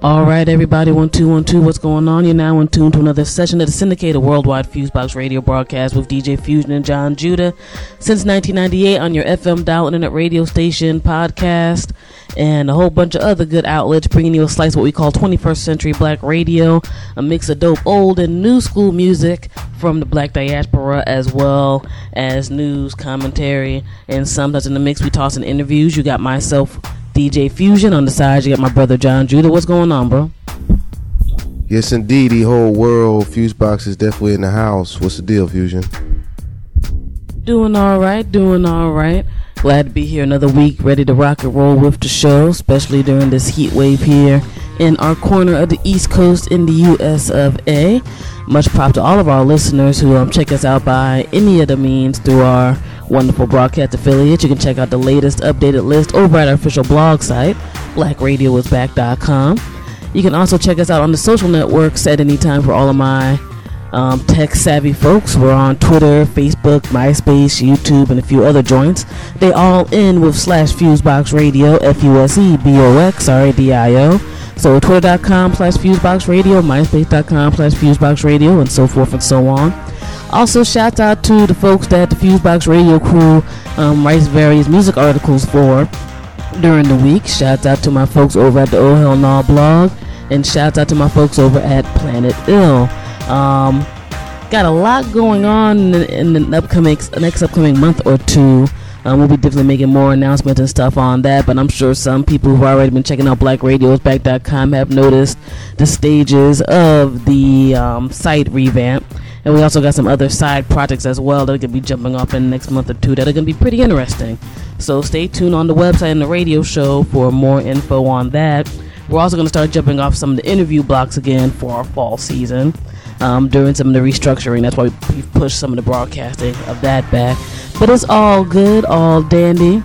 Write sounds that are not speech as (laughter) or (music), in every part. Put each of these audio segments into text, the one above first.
All right, everybody, one two one two. What's going on? You're now in tune to another session of the syndicated worldwide Fusebox radio broadcast with DJ Fusion and John Judah since 1998 on your FM dial internet radio station, podcast, and a whole bunch of other good outlets, bringing you a slice what we call 21st century black radio, a mix of dope old and new school music from the black diaspora, as well as news, commentary, and sometimes in the mix we toss in interviews. You got myself. DJ Fusion on the side. You got my brother John Judah. What's going on, bro? Yes, indeed. The whole world Fusebox is definitely in the house. What's the deal, Fusion? Doing all right. Doing all right. Glad to be here another week, ready to rock and roll with the show, especially during this heat wave here in our corner of the East Coast in the U.S. of A. Much prop to all of our listeners who um, check us out by any of the means through our wonderful broadcast affiliate. You can check out the latest updated list over at our official blog site, blackradioisback.com. You can also check us out on the social networks at any time for all of my um, tech savvy folks. We're on Twitter, Facebook, MySpace, YouTube, and a few other joints. They all end with slash Fusebox Radio, F U S E B O X R A D I O. So twitter.com slash Fusebox Radio, MySpace.com slash Fusebox Radio, and so forth and so on. Also, shout out to the folks that the Fusebox Radio crew um, writes various music articles for during the week. Shout out to my folks over at the Oh Hell Nah blog, and shout out to my folks over at Planet Ill. Um, got a lot going on in, in the upcoming next upcoming month or two. Um, we'll be definitely making more announcements and stuff on that, but I'm sure some people who've already been checking out blackradiosback.com have noticed the stages of the um, site revamp. And we also got some other side projects as well that are going to be jumping off in the next month or two that are going to be pretty interesting. So stay tuned on the website and the radio show for more info on that. We're also going to start jumping off some of the interview blocks again for our fall season um, during some of the restructuring. That's why we've pushed some of the broadcasting of that back. But it's all good, all dandy,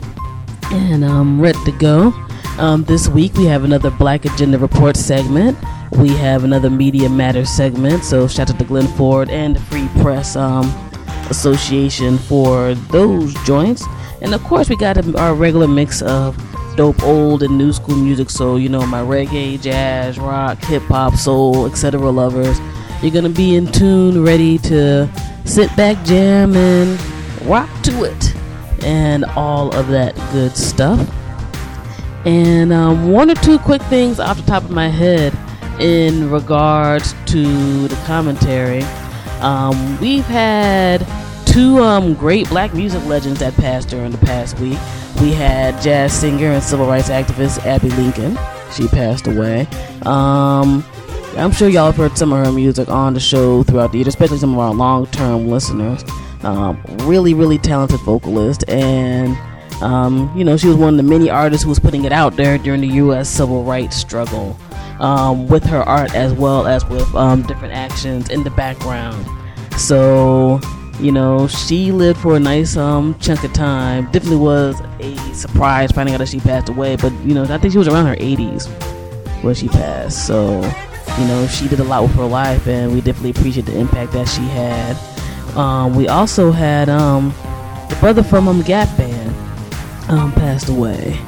and I'm ready to go. Um, this week we have another Black Agenda Report segment. We have another Media Matters segment. So shout out to Glen Ford and the Free Press um, Association for those joints. And of course we got our regular mix of dope old and new school music. So you know my reggae, jazz, rock, hip hop, soul, etc. lovers. You're gonna be in tune, ready to sit back, jam, and rock to it, and all of that good stuff. And um, one or two quick things off the top of my head in regards to the commentary. Um, we've had two um, great black music legends that passed during the past week. We had jazz singer and civil rights activist Abbey Lincoln. She passed away. Um, I'm sure y'all have heard some of her music on the show throughout the year, especially some of our long term listeners. Um, really, really talented vocalist, and um, you know, she was one of the many artists who was putting it out there during the U.S. civil rights struggle um, with her art as well as with um, different actions in the background. So, you know, she lived for a nice um, chunk of time. Definitely was a surprise finding out that she passed away, but you know, I think she was around her 80s when she passed. So, you know, she did a lot with her life, and we definitely appreciate the impact that she had. Um, we also had um, the brother from um, Gap Band um, passed away.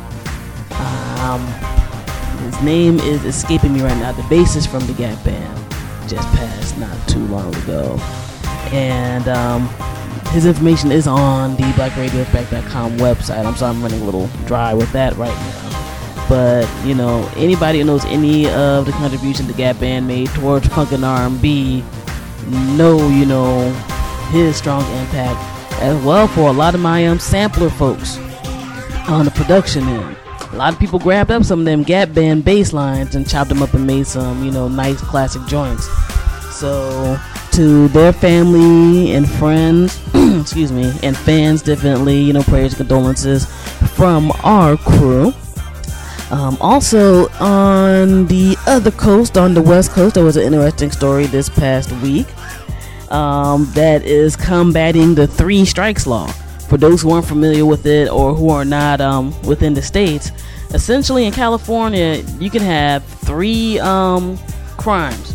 Um, his name is escaping me right now. The bassist from the Gap Band just passed not too long ago, and um, his information is on the BlackRadioIsBack.com website. I'm sorry, I'm running a little dry with that right now. But you know, anybody who knows any of the contribution the Gap Band made towards funk and R&B know, you know, his strong impact as well for a lot of my um sampler folks on the production end. A lot of people grabbed up some of them Gap Band bass lines and chopped them up and made some, you know, nice classic joints. So to their family and friends, (clears throat) excuse me, and fans, definitely, you know, prayers and condolences from our crew. Um, also, on the other coast, on the west coast, there was an interesting story this past week. um, that is combating the three strikes law. For those who aren't familiar with it or who are not um, within the states, essentially in California, you can have three um, crimes.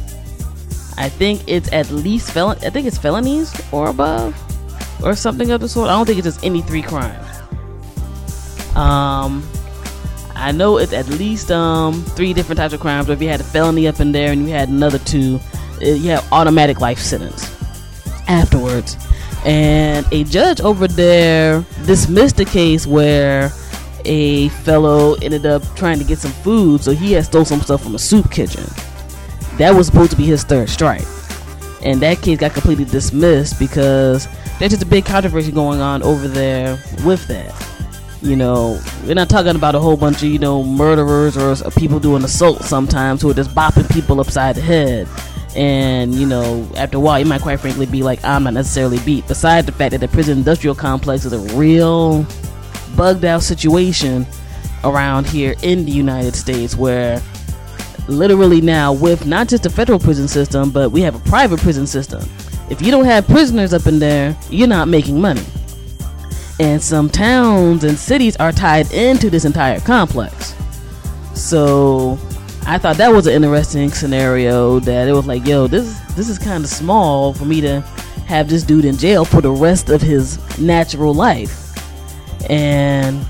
I think it's at least felon. I think it's felonies or above, or something of the sort. I don't think it's just any three crimes. Um, I know it's at least um three different types of crimes. But if you had a felony up in there and you had another two, you have automatic life sentence afterwards. And a judge over there dismissed a case where a fellow ended up trying to get some food, so he had stole some stuff from a soup kitchen. That was supposed to be his third strike. And that case got completely dismissed because there's just a big controversy going on over there with that. You know, we're not talking about a whole bunch of, you know, murderers or people doing assault sometimes who are just bopping people upside the head. And, you know, after a while, you might quite frankly be like, I'm not necessarily beat. Besides the fact that the prison industrial complex is a real bugged out situation around here in the United States where literally now with not just the federal prison system, but we have a private prison system. If you don't have prisoners up in there, you're not making money. And some towns and cities are tied into this entire complex. So I thought that was an interesting scenario that it was like, yo, this this is kind of small for me to have this dude in jail for the rest of his natural life. And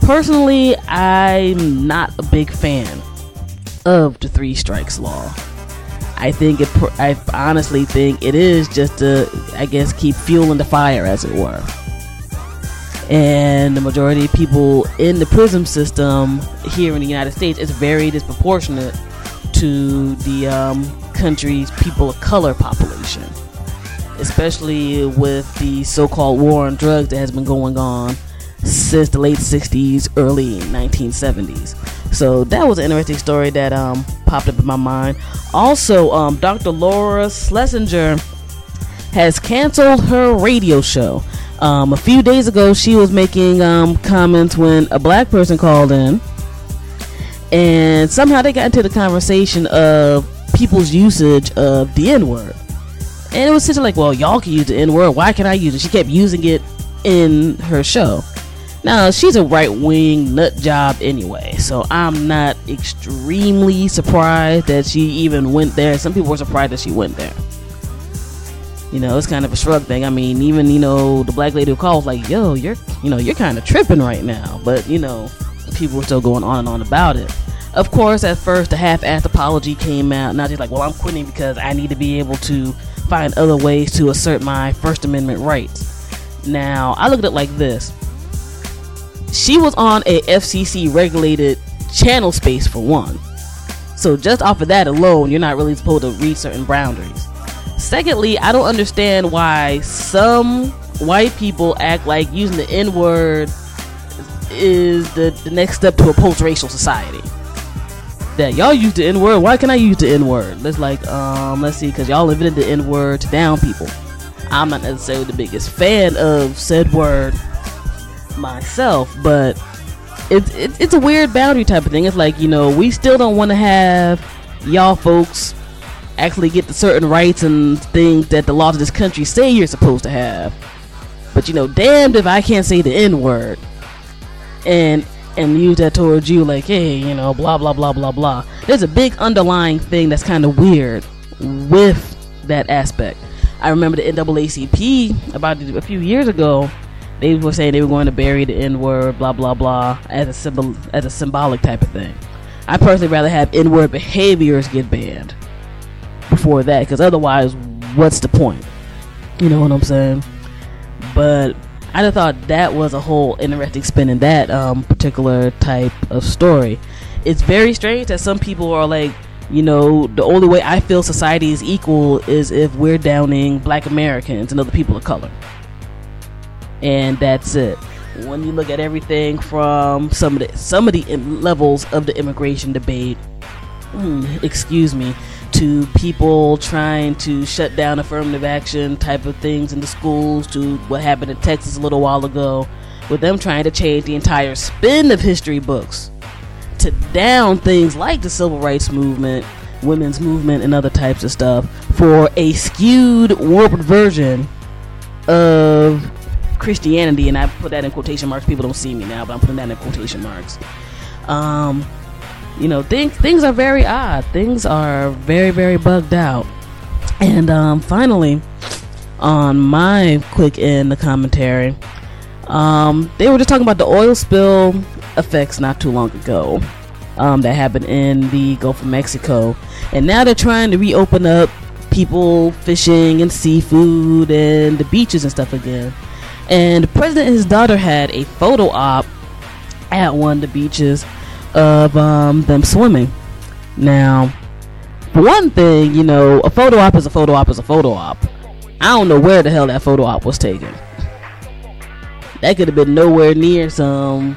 personally, I'm not a big fan of the three strikes law. I think it. I honestly think it is just to, I guess, keep fueling the fire, as it were. And the majority of people in the prison system here in the United States is very disproportionate to the um, country's people of color population, especially with the so-called war on drugs that has been going on since the late 60s, early 1970s. So that was an interesting story that um, popped up in my mind. Also, um, Dr. Laura Schlesinger has canceled her radio show. Um, a few days ago, she was making um, comments when a black person called in, and somehow they got into the conversation of people's usage of the N word. And it was such like, well, y'all can use the N word. Why can I use it? She kept using it in her show. Now, she's a right wing nut job anyway, so I'm not extremely surprised that she even went there. Some people were surprised that she went there. You know, it's kind of a shrug thing. I mean, even, you know, the black lady who calls, like, yo, you're, you know, you're kind of tripping right now. But, you know, people were still going on and on about it. Of course, at first, the half assed apology came out. Now she's like, well, I'm quitting because I need to be able to find other ways to assert my First Amendment rights. Now, I look at it like this she was on a FCC regulated channel space for one. So just off of that alone, you're not really supposed to reach certain boundaries. Secondly, I don't understand why some white people act like using the N word is the, the next step to a post-racial society. That y'all use the N word, why can I use the N word? Let's like, um, let's see, because y'all invented the N word to down people. I'm not necessarily the biggest fan of said word myself, but it's it, it's a weird boundary type of thing. It's like you know we still don't want to have y'all folks actually get the certain rights and things that the laws of this country say you're supposed to have. But you know, damned if I can't say the N word and and use that towards you like, hey, you know, blah blah blah blah blah. There's a big underlying thing that's kind of weird with that aspect. I remember the NAACP about a few years ago they were saying they were going to bury the N word, blah blah blah, as a symbol, as a symbolic type of thing. I personally rather have N word behaviors get banned before that, because otherwise, what's the point? You know what I'm saying? But I just thought that was a whole interesting spin in that um, particular type of story. It's very strange that some people are like, you know, the only way I feel society is equal is if we're downing black Americans and other people of color and that's it. When you look at everything from some of the some of the levels of the immigration debate, mm, excuse me, to people trying to shut down affirmative action type of things in the schools, to what happened in Texas a little while ago, with them trying to change the entire spin of history books to down things like the civil rights movement, women's movement, and other types of stuff for a skewed, warped version of Christianity, and I put that in quotation marks. People don't see me now, but I'm putting that in quotation marks. Um, you know, things things are very odd. Things are very very bugged out. And um, finally, on my quick end the commentary, um, they were just talking about the oil spill effects not too long ago um, that happened in the Gulf of Mexico, and now they're trying to reopen up people fishing and seafood and the beaches and stuff again. And the president and his daughter had a photo op at one of the beaches of um, them swimming. Now, one thing, you know, a photo op is a photo op is a photo op. I don't know where the hell that photo op was taken. That could have been nowhere near some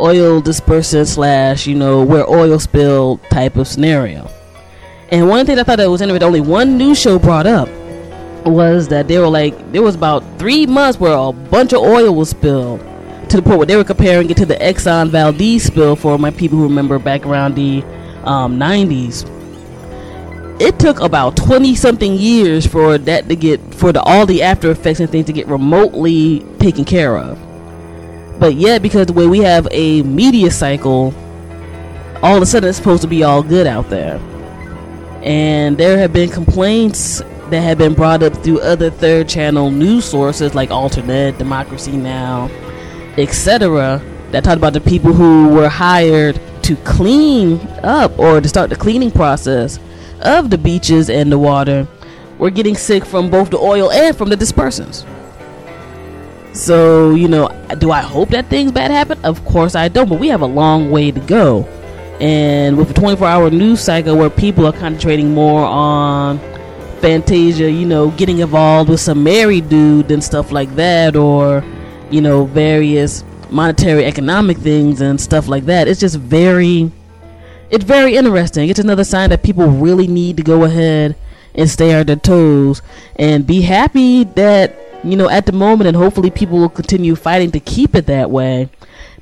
oil dispersant slash, you know, where oil spill type of scenario. And one thing I thought that was interesting, only one news show brought up was that they were like, there was about three months where a bunch of oil was spilled to the point where they were comparing it to the Exxon Valdez spill for my people who remember back around the um, 90s. It took about 20 something years for that to get, for the, all the after effects and things to get remotely taken care of. But yet, because the way we have a media cycle, all of a sudden it's supposed to be all good out there. And there have been complaints that have been brought up through other third channel news sources like AlterNet, Democracy Now, etc., that talked about the people who were hired to clean up or to start the cleaning process of the beaches and the water were getting sick from both the oil and from the dispersants. So, you know, do I hope that things bad happen? Of course I don't, but we have a long way to go. And with a 24 hour news cycle where people are concentrating more on Fantasia, you know, getting involved with some married dude and stuff like that, or, you know, various monetary economic things and stuff like that. It's just very, it's very interesting. It's another sign that people really need to go ahead and stay on their toes and be happy that, you know, at the moment, and hopefully people will continue fighting to keep it that way.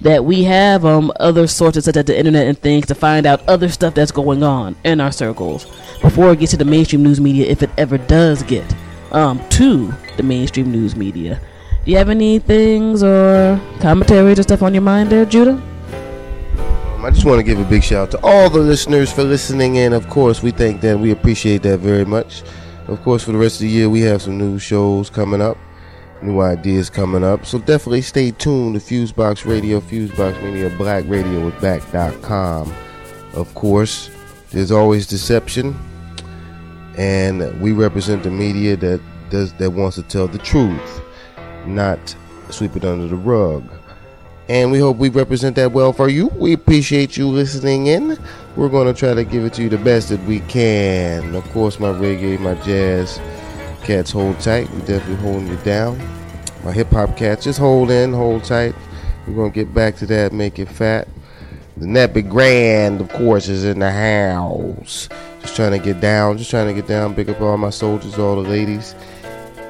That we have um, other sources such as the internet and things to find out other stuff that's going on in our circles before it gets to the mainstream news media, if it ever does get um, to the mainstream news media. You have any things or commentaries or stuff on your mind there, Judah? Um, I just want to give a big shout out to all the listeners for listening in. Of course, we thank them. We appreciate that very much. Of course, for the rest of the year, we have some new shows coming up, new ideas coming up. So definitely stay tuned to Fusebox Radio, Fusebox Media, Black Radio is Back.com. Of course, there's always deception, and we represent the media that does that wants to tell the truth, not sweep it under the rug. And we hope we represent that well for you. We appreciate you listening in. We're going to try to give it to you the best that we can. Of course, my reggae, my jazz cats hold tight. We're definitely holding you down. My hip hop cats just hold in, hold tight. We're going to get back to that, make it fat. The Nappy Grand, of course, is in the house. Just trying to get down, just trying to get down. Big up all my soldiers, all the ladies.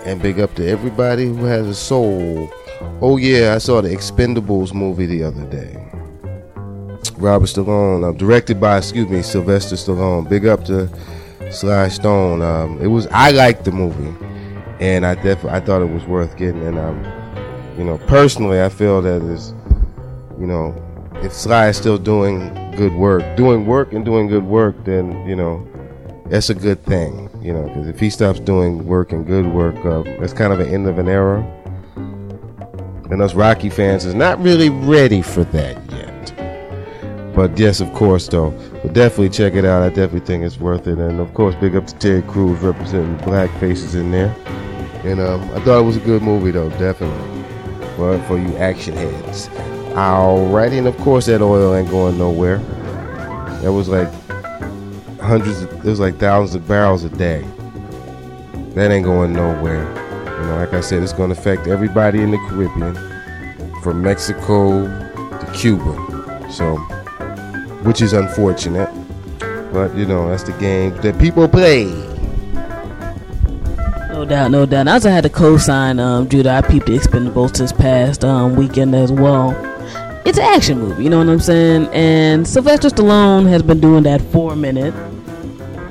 And big up to everybody who has a soul. Oh, yeah, I saw the Expendables movie the other day. Robert Stallone, uh, directed by, excuse me, Sylvester Stallone. Big up to Sly Stone. Um, it was, I liked the movie. And I definitely, I thought it was worth getting. And, um, you know, personally, I feel that is, you know, if Sly is still doing good work, doing work and doing good work, then you know that's a good thing. You know, because if he stops doing work and good work, uh, that's kind of an end of an era. And us Rocky fans is not really ready for that yet. But yes, of course, though. But definitely check it out. I definitely think it's worth it. And of course, big up to Terry Crews representing black faces in there. And um, I thought it was a good movie, though, definitely. But for you action heads. Alrighty, and of course that oil ain't going nowhere. That was like hundreds, of, it was like thousands of barrels a day. That ain't going nowhere. You know, like I said, it's going to affect everybody in the Caribbean, from Mexico to Cuba. So, which is unfortunate, but you know that's the game that people play. No doubt, no doubt. I also had to co-sign um, Judah. I peeped the Expendables this past um, weekend as well. It's an action movie, you know what I'm saying? And Sylvester Stallone has been doing that for a minute.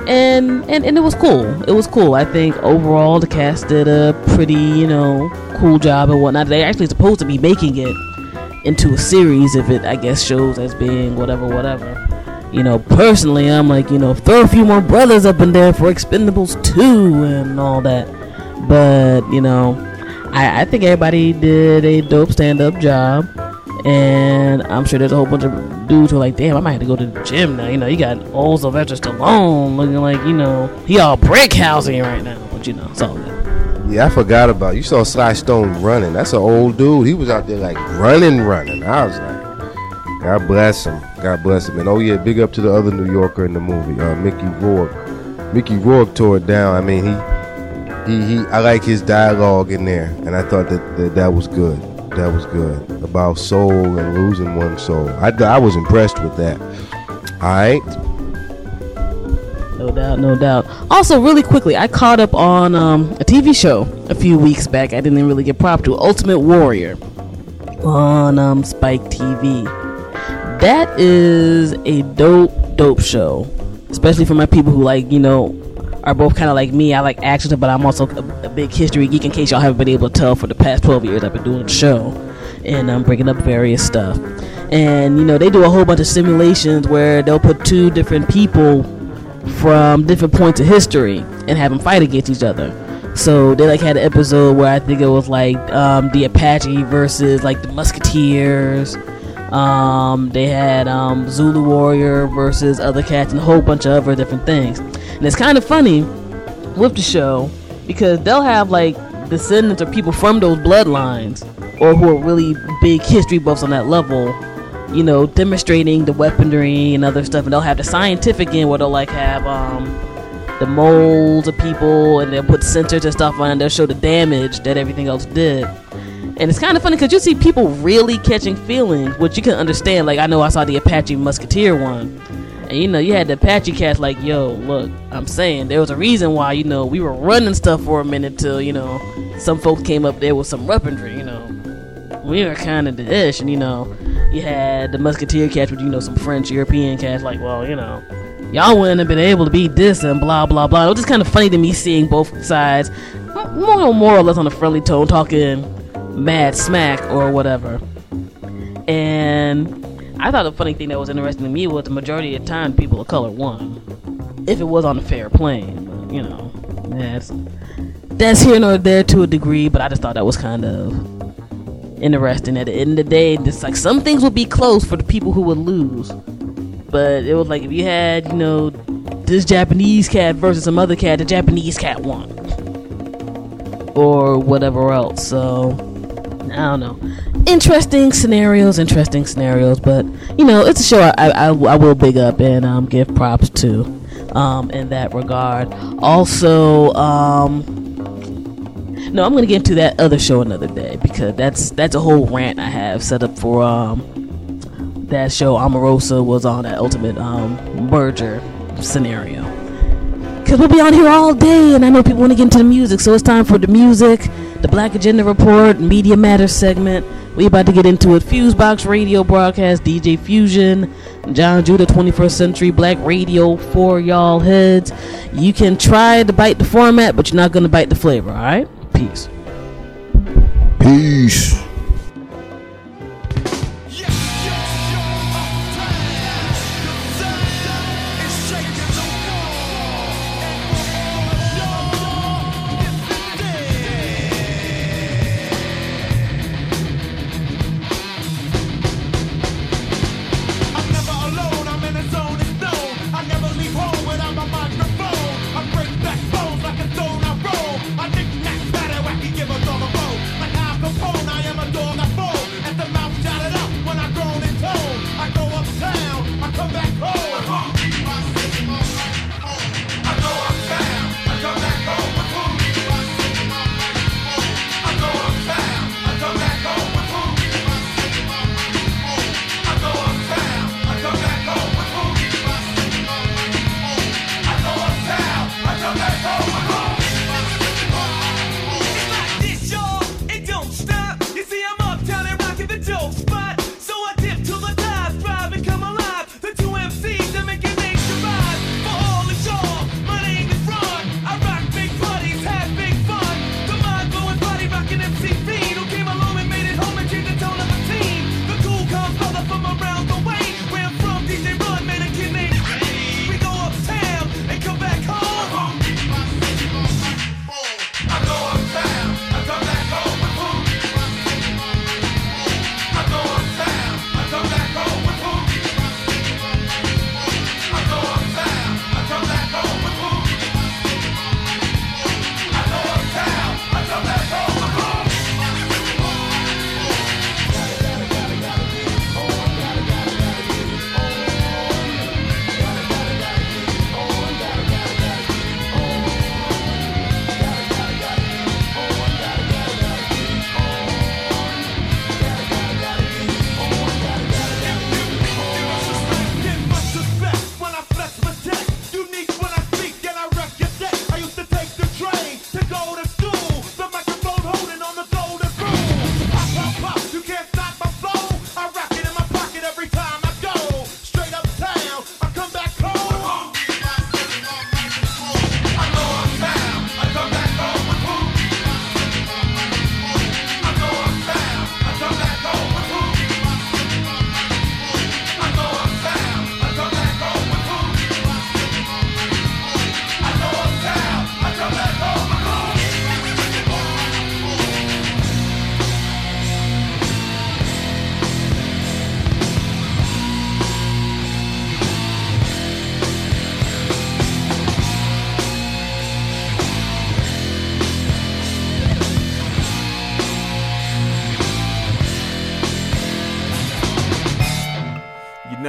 And, and and it was cool. It was cool. I think overall the cast did a pretty, you know, cool job and whatnot. They actually supposed to be making it into a series if it, I guess, shows as being whatever, whatever. You know, personally, I'm like, you know, throw a few more brothers up in there for Expendables 2 and all that. But, you know, I, I think everybody did a dope stand up job. And I'm sure there's a whole bunch of dudes who are like, damn, I might have to go to the gym now. You know, you got old Sylvester Stallone looking like, you know, he all brick housing right now. But, you know, it's all good. Yeah, I forgot about. You saw Sly Stone running. That's an old dude. He was out there like running, running. I was like, God bless him. God bless him. And oh yeah, big up to the other New Yorker in the movie, uh, Mickey Rourke. Mickey Rourke tore it down. I mean, he, he, he. I like his dialogue in there, and I thought that that, that was good. That was good about soul and losing one soul. I, I was impressed with that. All right. No doubt, no doubt. Also, really quickly, I caught up on um, a TV show a few weeks back. I didn't really get prop to Ultimate Warrior on um, Spike TV. That is a dope, dope show, especially for my people who like, you know, are both kind of like me. I like action, but I'm also a, a, big history geek. In case y'all haven't been able to tell, for the past 12 years, I've been doing the show and I'm bringing up various stuff. And you know, they do a whole bunch of simulations where they'll put two different people from different points of history and have them fight against each other. So they like had an episode where I think it was like um, the Apache versus like the Musketeers. Um, they had um, Zulu Warrior versus other cats and a whole bunch of other different things. And it's kind of funny with the show because they'll have like descendants or people from those bloodlines or who are really big history buffs on that level, you know, demonstrating the weaponry and other stuff. And they'll have the scientific end where they'll like have um, the molds of people and they'll put sensors and stuff on and they'll show the damage that everything else did. And it's kind of funny because you see people really catching feelings, which you can understand. Like, I know I saw the Apache Musketeer one. And you know, you had the Apache cats like, yo, look, I'm saying there was a reason why, you know, we were running stuff for a minute till, you know, some folks came up there with some weaponry, you know we were kind of the ish, and you know, you had the Musketeer cats with you know some French European cats, like, well, you know, y'all wouldn't have been able to beat this and blah blah blah. It was just kind of funny to me seeing both sides, more, more or less on a friendly tone, talking mad smack or whatever. And I thought the funny thing that was interesting to me was the majority of the time people of color won, if it was on a fair plane. But, you know, that's that's here nor there to a degree, but I just thought that was kind of interesting. At the end of the day, it's like some things would be close for the people who would lose. But it was like if you had, you know, this Japanese cat versus some other cat, the Japanese cat won. Or whatever else. So, I don't know. Interesting scenarios, interesting scenarios. But, you know, it's a show I, I, I will big up and um, give props to um, in that regard. Also, um, no, I'm gonna get into that other show another day because that's that's a whole rant I have set up for um that show Omarosa was on that ultimate um merger scenario. Cause we'll be on here all day, and I know people want to get into the music, so it's time for the music, the Black Agenda Report, Media Matters segment. We about to get into it. Fusebox Radio broadcast, DJ Fusion, John Judah, 21st Century Black Radio for y'all heads. You can try to bite the format, but you're not gonna bite the flavor. All right. Peace. Peace.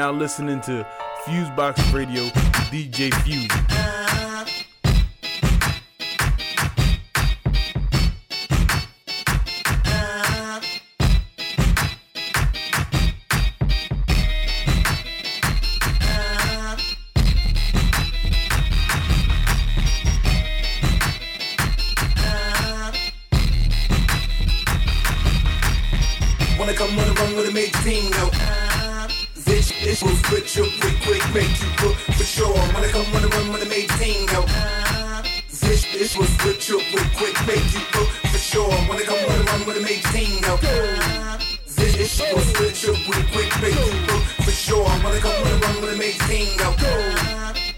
Now listening to Fusebox Radio DJ Fuse. Wanna come wanna run with a make team go. This will switch up quick, quick, make you look for sure. Wanna come wanna run with a make team go. This this will switch up quick, quick, make you look for sure. Wanna come wanna run with a make team go. This this will switch up quick, quick, make you look for sure. Wanna come wanna run with a make team go.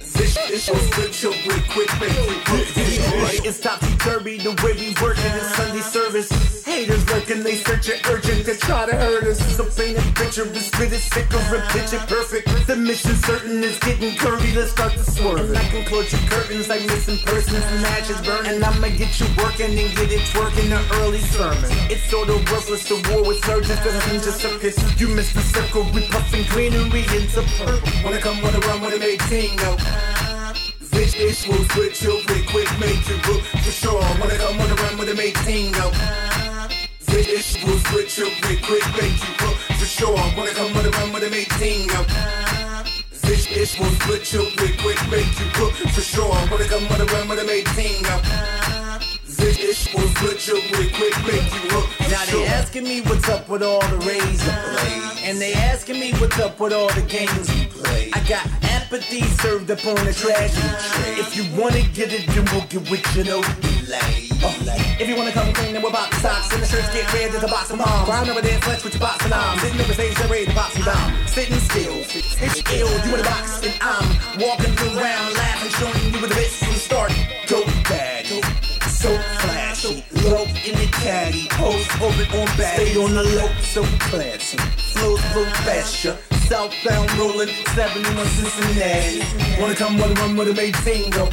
This this will switch up quick, quick, make you look for sure. It's topsy turvy the way we work in this Sunday service. Haters lurking, they search it urgent to try to hurt us. So paint a picture and spit it sicker and pitch it perfect. The mission certain is getting curvy. Let's start to swerve. I can close your curtains like missing persons and matches burning. And I'ma get you working and get it twerking the early sermon. It's sort of worthless to war with surgeons. This isn't just a piss. You missed the circle. We puffing we into purple. Wanna come, wanna run, wanna make team. This this will switch up quick, quick, make you look for sure. Wanna come, wanna run, wanna make team. This this will switch up quick, quick, make you for sure. Wanna come, wanna run, wanna make team go. This this will switch up quick, quick, you look for sure. Wanna come, wanna run, wanna make team go. This this will switch up quick, quick, make you look Now they asking me what's up with all the razor blades, and they asking me what's up with all the games we play. I got apathy served up on a tragedy tray. If you wanna get it, then we'll get with you, no delay. If you wanna come clean, then we're box socks, and the shirts get red as a box of moms. Round over there, flex with your box of arms. Sitting over stage, they're ready to box you down. Sitting still, it's ill. You in a box, and I'm walking around laughing, showing you with the bits from the start. Go bad so flashy. Low in the caddy, post orbit on back. Stay on the low, so classy. Flows flow faster. Southbound rolling, 71 Cincinnati. Wanna come, wanna run, wanna make team go.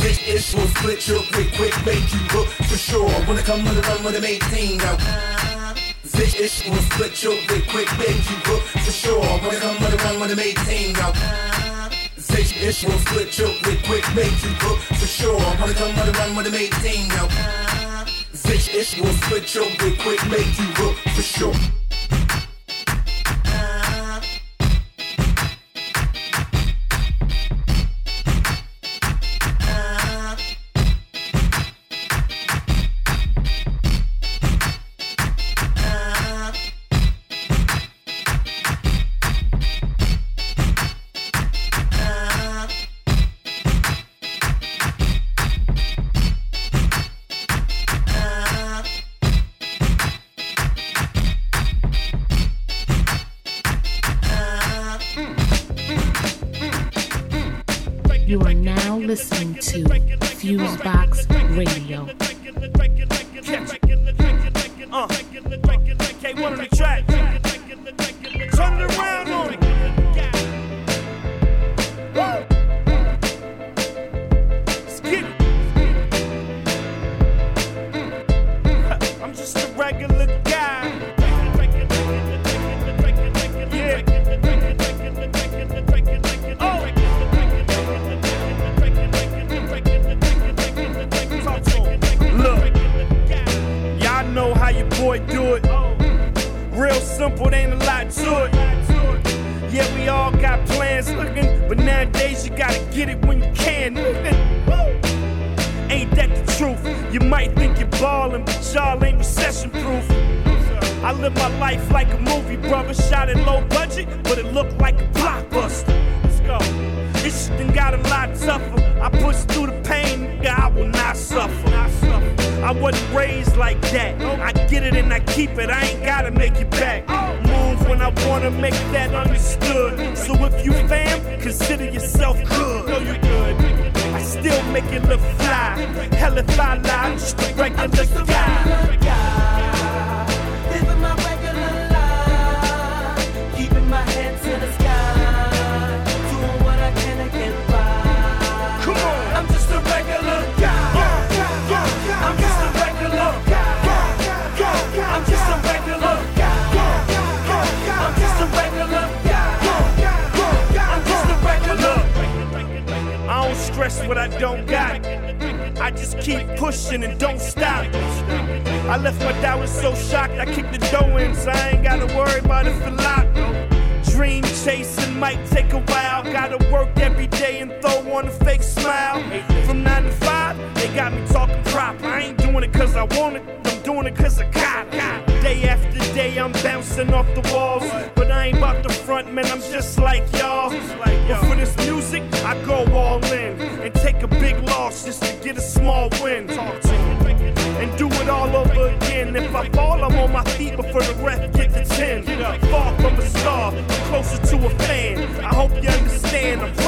This ish will split you quick, quick, make you look for sure. Wanna come, wanna run, wanna make team go. This ish will split you quick, quick, make you look for sure. Wanna come, wanna run, wanna make team go. This ish will split you quick, quick, make you look for sure. Wanna come, wanna run, wanna make team go. This ish will split you quick, quick, make you look for sure.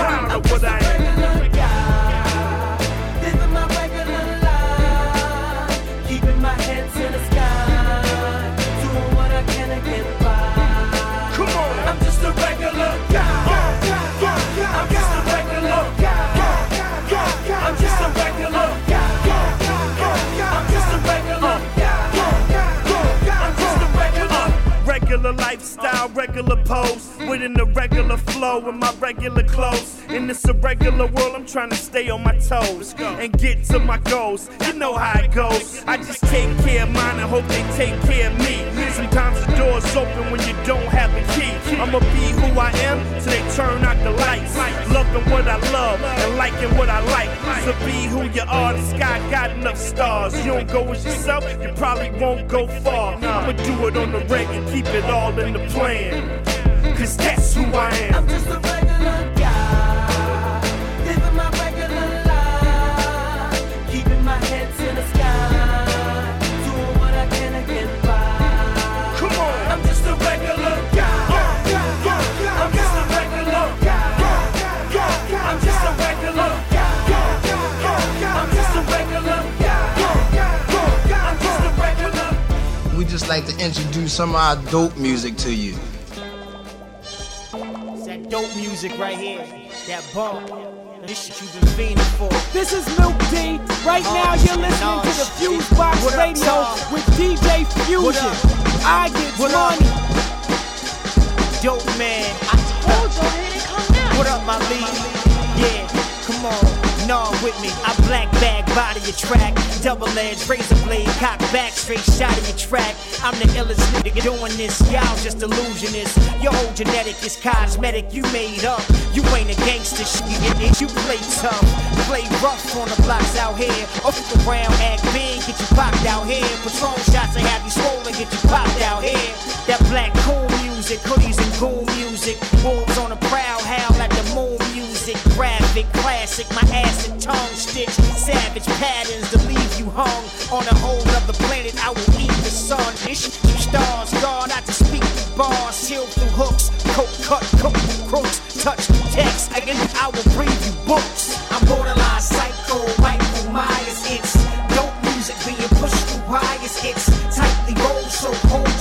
Proud of what I am. Living my regular life, keeping my head to the sky, doing what I can to get by. Come on. I'm just a regular guy. I'm just a regular guy. I'm just a regular guy. I'm just a regular guy. I'm just a regular. Regular lifestyle, regular pose, within the regular flow in my regular clothes. In this irregular world, I'm trying to stay on my toes and get to my goals. You know how it goes. I just take care of mine and hope they take care of me. Sometimes the door's open when you don't have the key. I'ma be who I am till they turn out the lights. Loving what I love and liking what I like. So be who you are. The sky got enough stars. You don't go as yourself, you probably won't go far. I'ma do it on the reg and keep it all in the plan. Cause that's who I am. I'm just a regular guy, living my regular life, keeping my head to the sky, doing what I can to get by. Come on. I'm just a regular guy. I'm just a regular guy. I'm just a regular guy. I'm just a regular guy. I'm just a regular. We just like to introduce some of our dope music to you. It's dope music right here. That bump. This shit you've been fiending for. This is Milk D. Right now you're listening to the Fuse Box What up, Radio Tom? with DJ Fusion. I get What up? money. Dope man. I told y'all, here they come now. What up, my lead? Yeah, come on. Nah, with me. I black bag, body your track. Double edge, razor blade, cock back, straight shot of your track. I'm the illest nigga doing this. Y'all just illusionists. Your whole genetic is cosmetic, you made up. You ain't a gangster shit, you play tough. Play rough on the blocks out here. Off the round, act big, get you popped out here. Patrol shots, they have you swollen, get you popped out here. That black cool music, hoodies and cool music. Wolves on the prowl, howl at the moon Graphic, classic, my acid tongue stitch. Savage patterns to leave you hung. On a whole other planet, I will eat the sun. Issue stars, guard I to speak the bars. Seal through hooks, coke cut, coke through crooks. Touch text, again, I will breathe you books. I'm borderline psycho, Michael Myers. It's dope music being pushed through wires. It's tightly rolled, so. This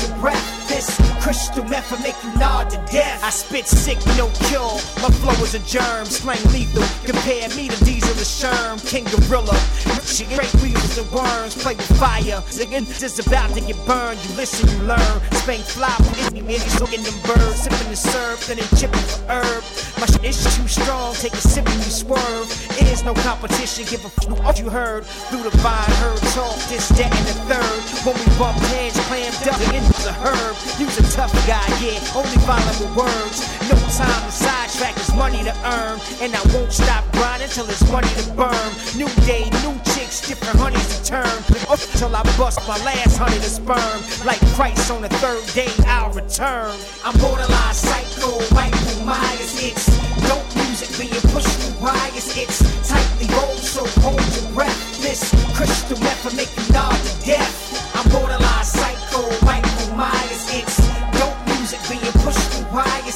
crystal meth will make you nod to death. I spit sick, no cure. My flow is a germ, slang lethal. Compare me to Diesel the Sherm, King Gorilla. She great weevils and worms, play with fire. Again, just about to get burned. You listen, you learn. Spank fly, itty bitty, looking them birds. Sipping the syrup, then they chipping for herb. My shit is too strong, take a sip and you swerve. It is no competition, give a f what you heard. Through the vine, heard talk, this, that, and the third. When we bump heads, clammed up, it's a herb. Use a tough guy, yeah, only with words. No time to sidetrack, it's money to earn. And I won't stop grinding till it's money to burn. New day, new chicks, different honeys to turn. Up till I bust my last honey to sperm. Like Christ on the third day, I'll return. I'm borderline psycho, Michael Myers. It's dope music being pushed through wires. It's tightly rolled, so hold your breath. This crystal meth will make you nod to death. I'm borderline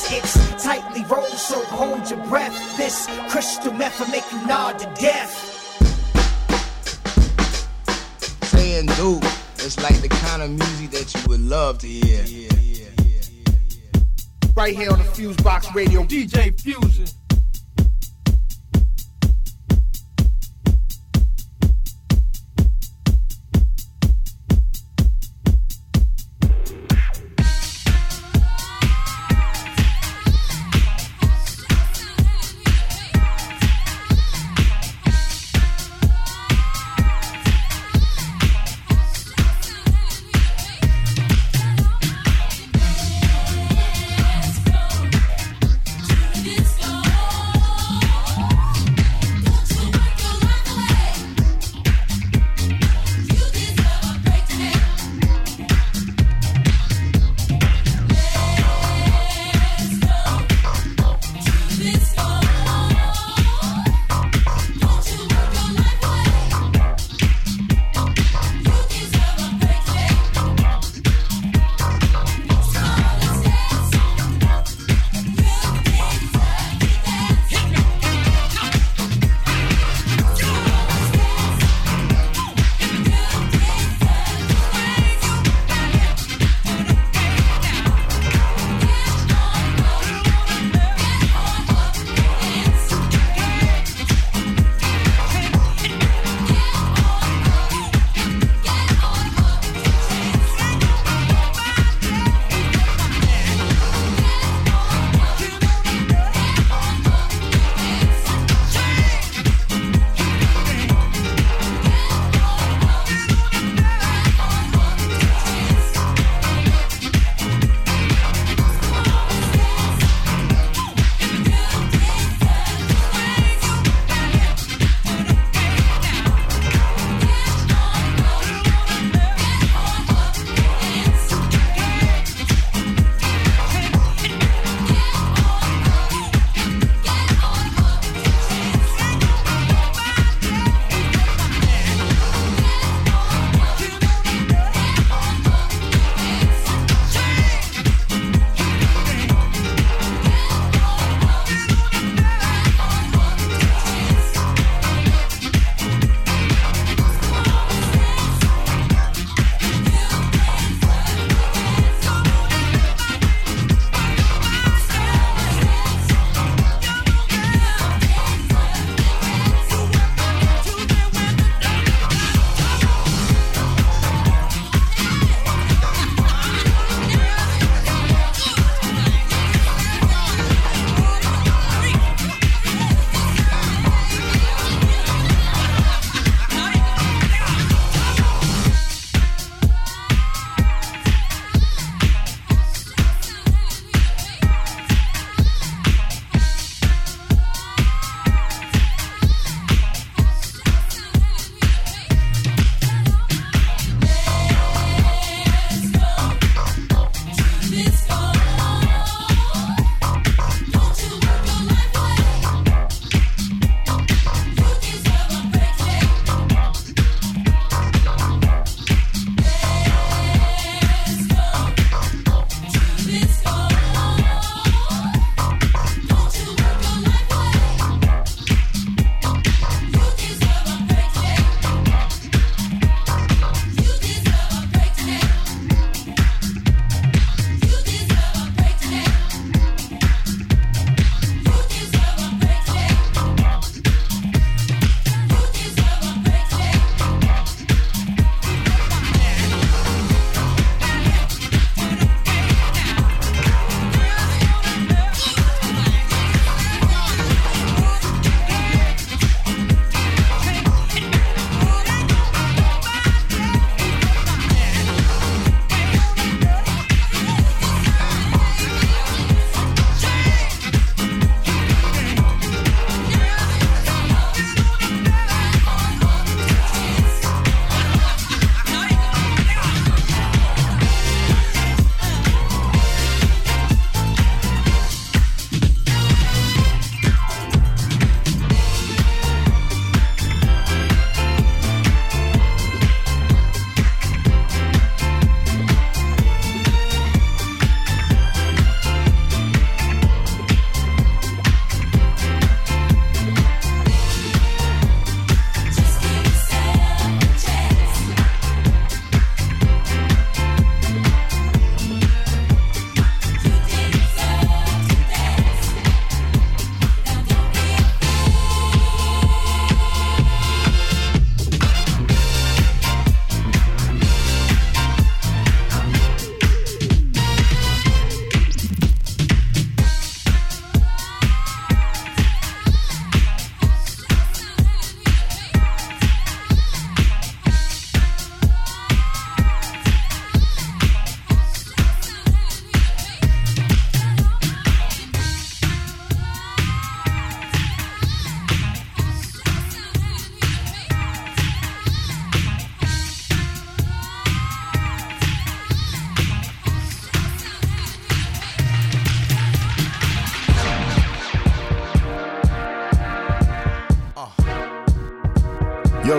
through. It's tightly rolled, so hold your breath. This crystal meth will make you nod to death. Saying dope, it's like the kind of music that you would love to hear. Right here on the Fuse Box Radio, DJ Fusion.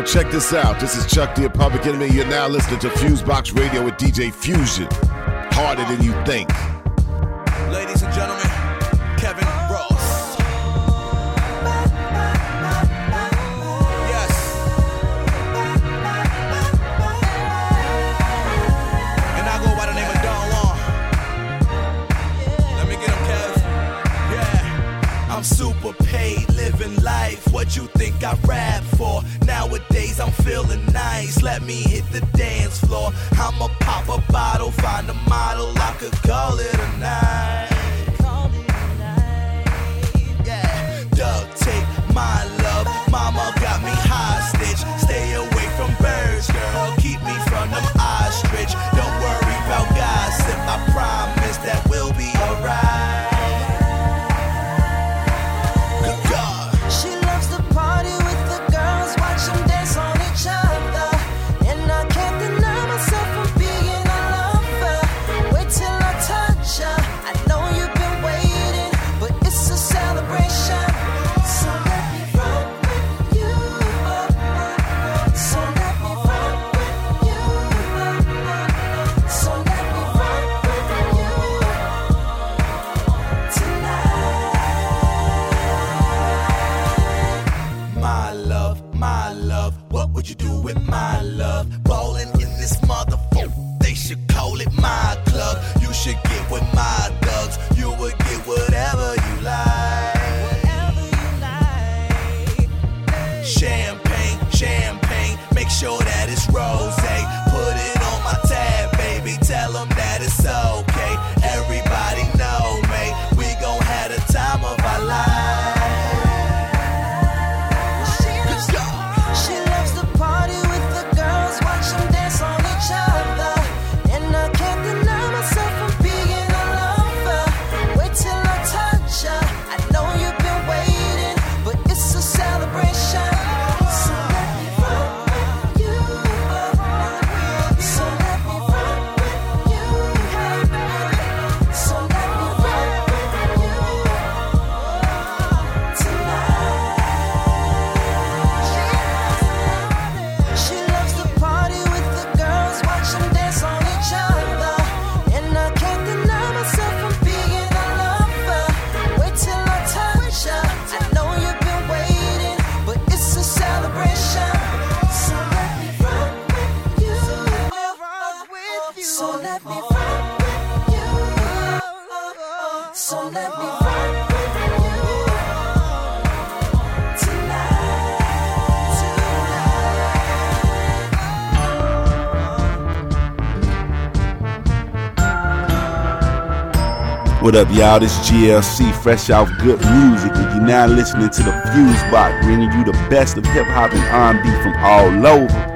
check this out. This is Chuck D Public Enemy. You're now listening to Fusebox Radio with DJ Fusion. Harder than you think. What up, y'all? This GLC, fresh off good music, and you're now listening to the Fuse Box, bringing you the best of hip hop and R&B from all over.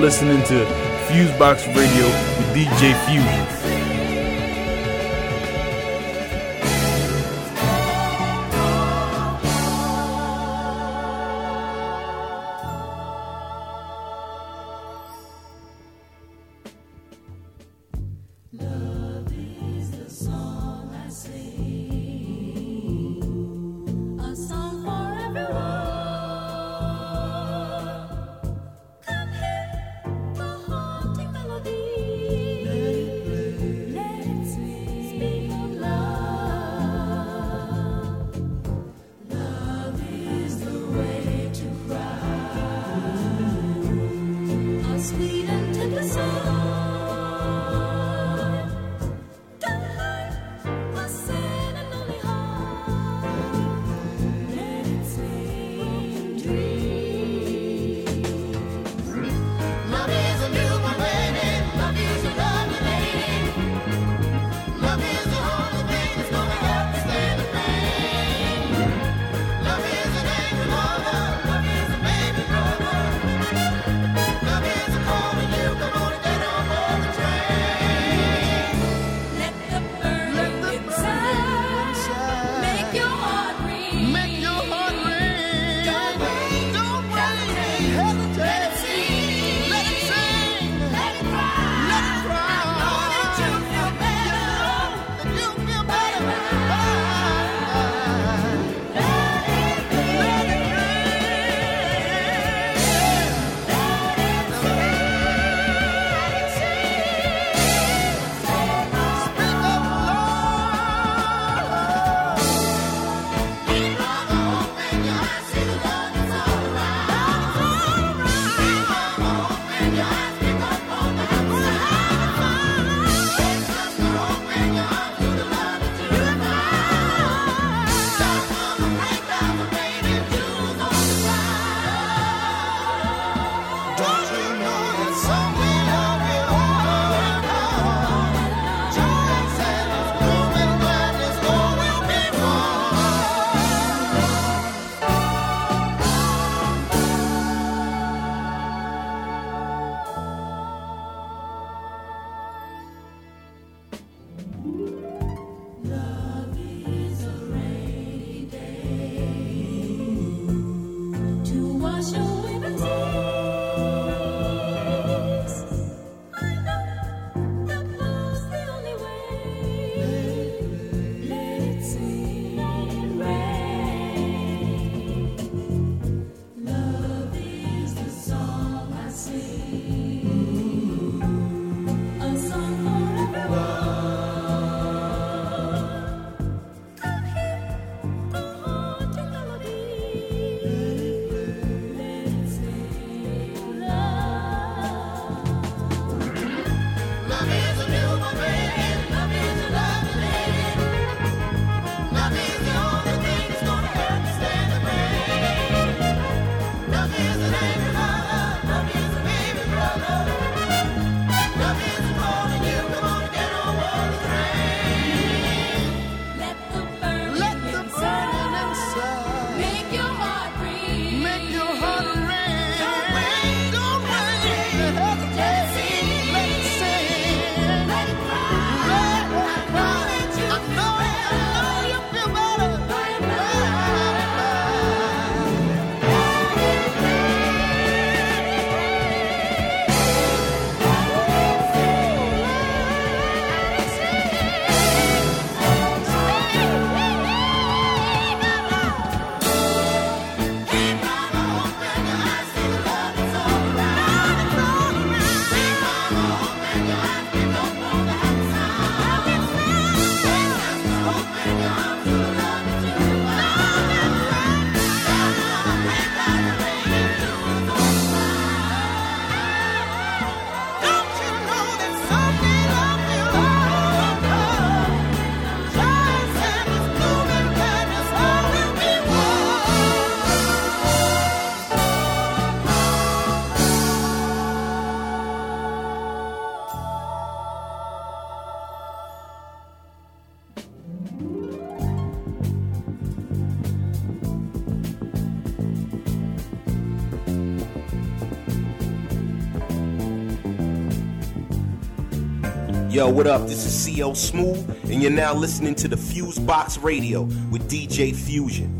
Listening to Fusebox Radio with DJ Fusion. Yo, what up? This is CL Smooth, and you're now listening to the Fuse Box Radio with DJ Fusion.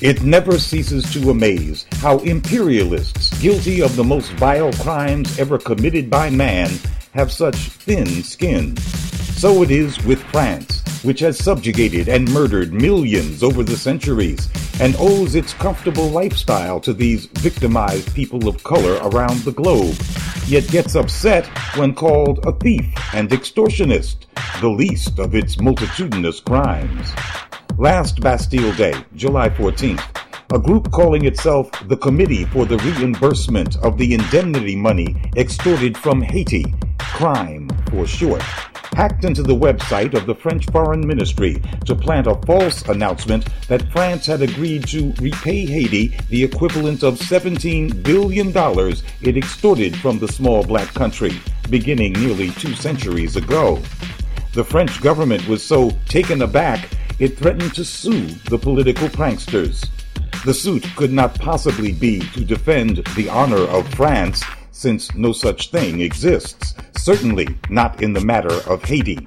It never ceases to amaze how imperialists, guilty of the most vile crimes ever committed by man, have such thin skin. So it is with France, which has subjugated and murdered millions over the centuries and owes its comfortable lifestyle to these victimized people of color around the globe, yet gets upset when called a thief and extortionist, the least of its multitudinous crimes. Last Bastille Day, July 14th, a group calling itself the Committee for the Reimbursement of the Indemnity Money Extorted from Haiti, CRIME for short, hacked into the website of the French Foreign Ministry to plant a false announcement that France had agreed to repay Haiti the equivalent of $17 billion it extorted from the small black country, beginning nearly two centuries ago. The French government was so taken aback it threatened to sue the political pranksters. The suit could not possibly be to defend the honor of France, since no such thing exists, certainly not in the matter of Haiti.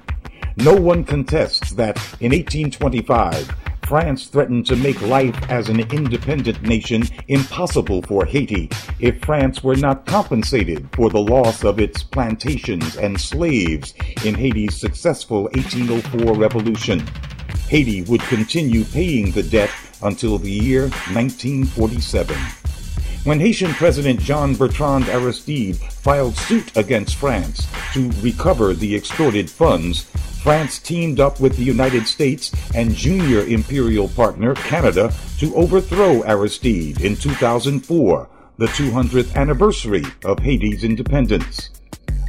No one contests that in 1825, France threatened to make life as an independent nation impossible for Haiti if France were not compensated for the loss of its plantations and slaves in Haiti's successful 1804 revolution. Haiti would continue paying the debt until the year 1947. When Haitian President Jean Bertrand Aristide filed suit against France to recover the extorted funds, France teamed up with the United States and junior imperial partner Canada to overthrow Aristide in 2004, the 200th anniversary of Haiti's independence.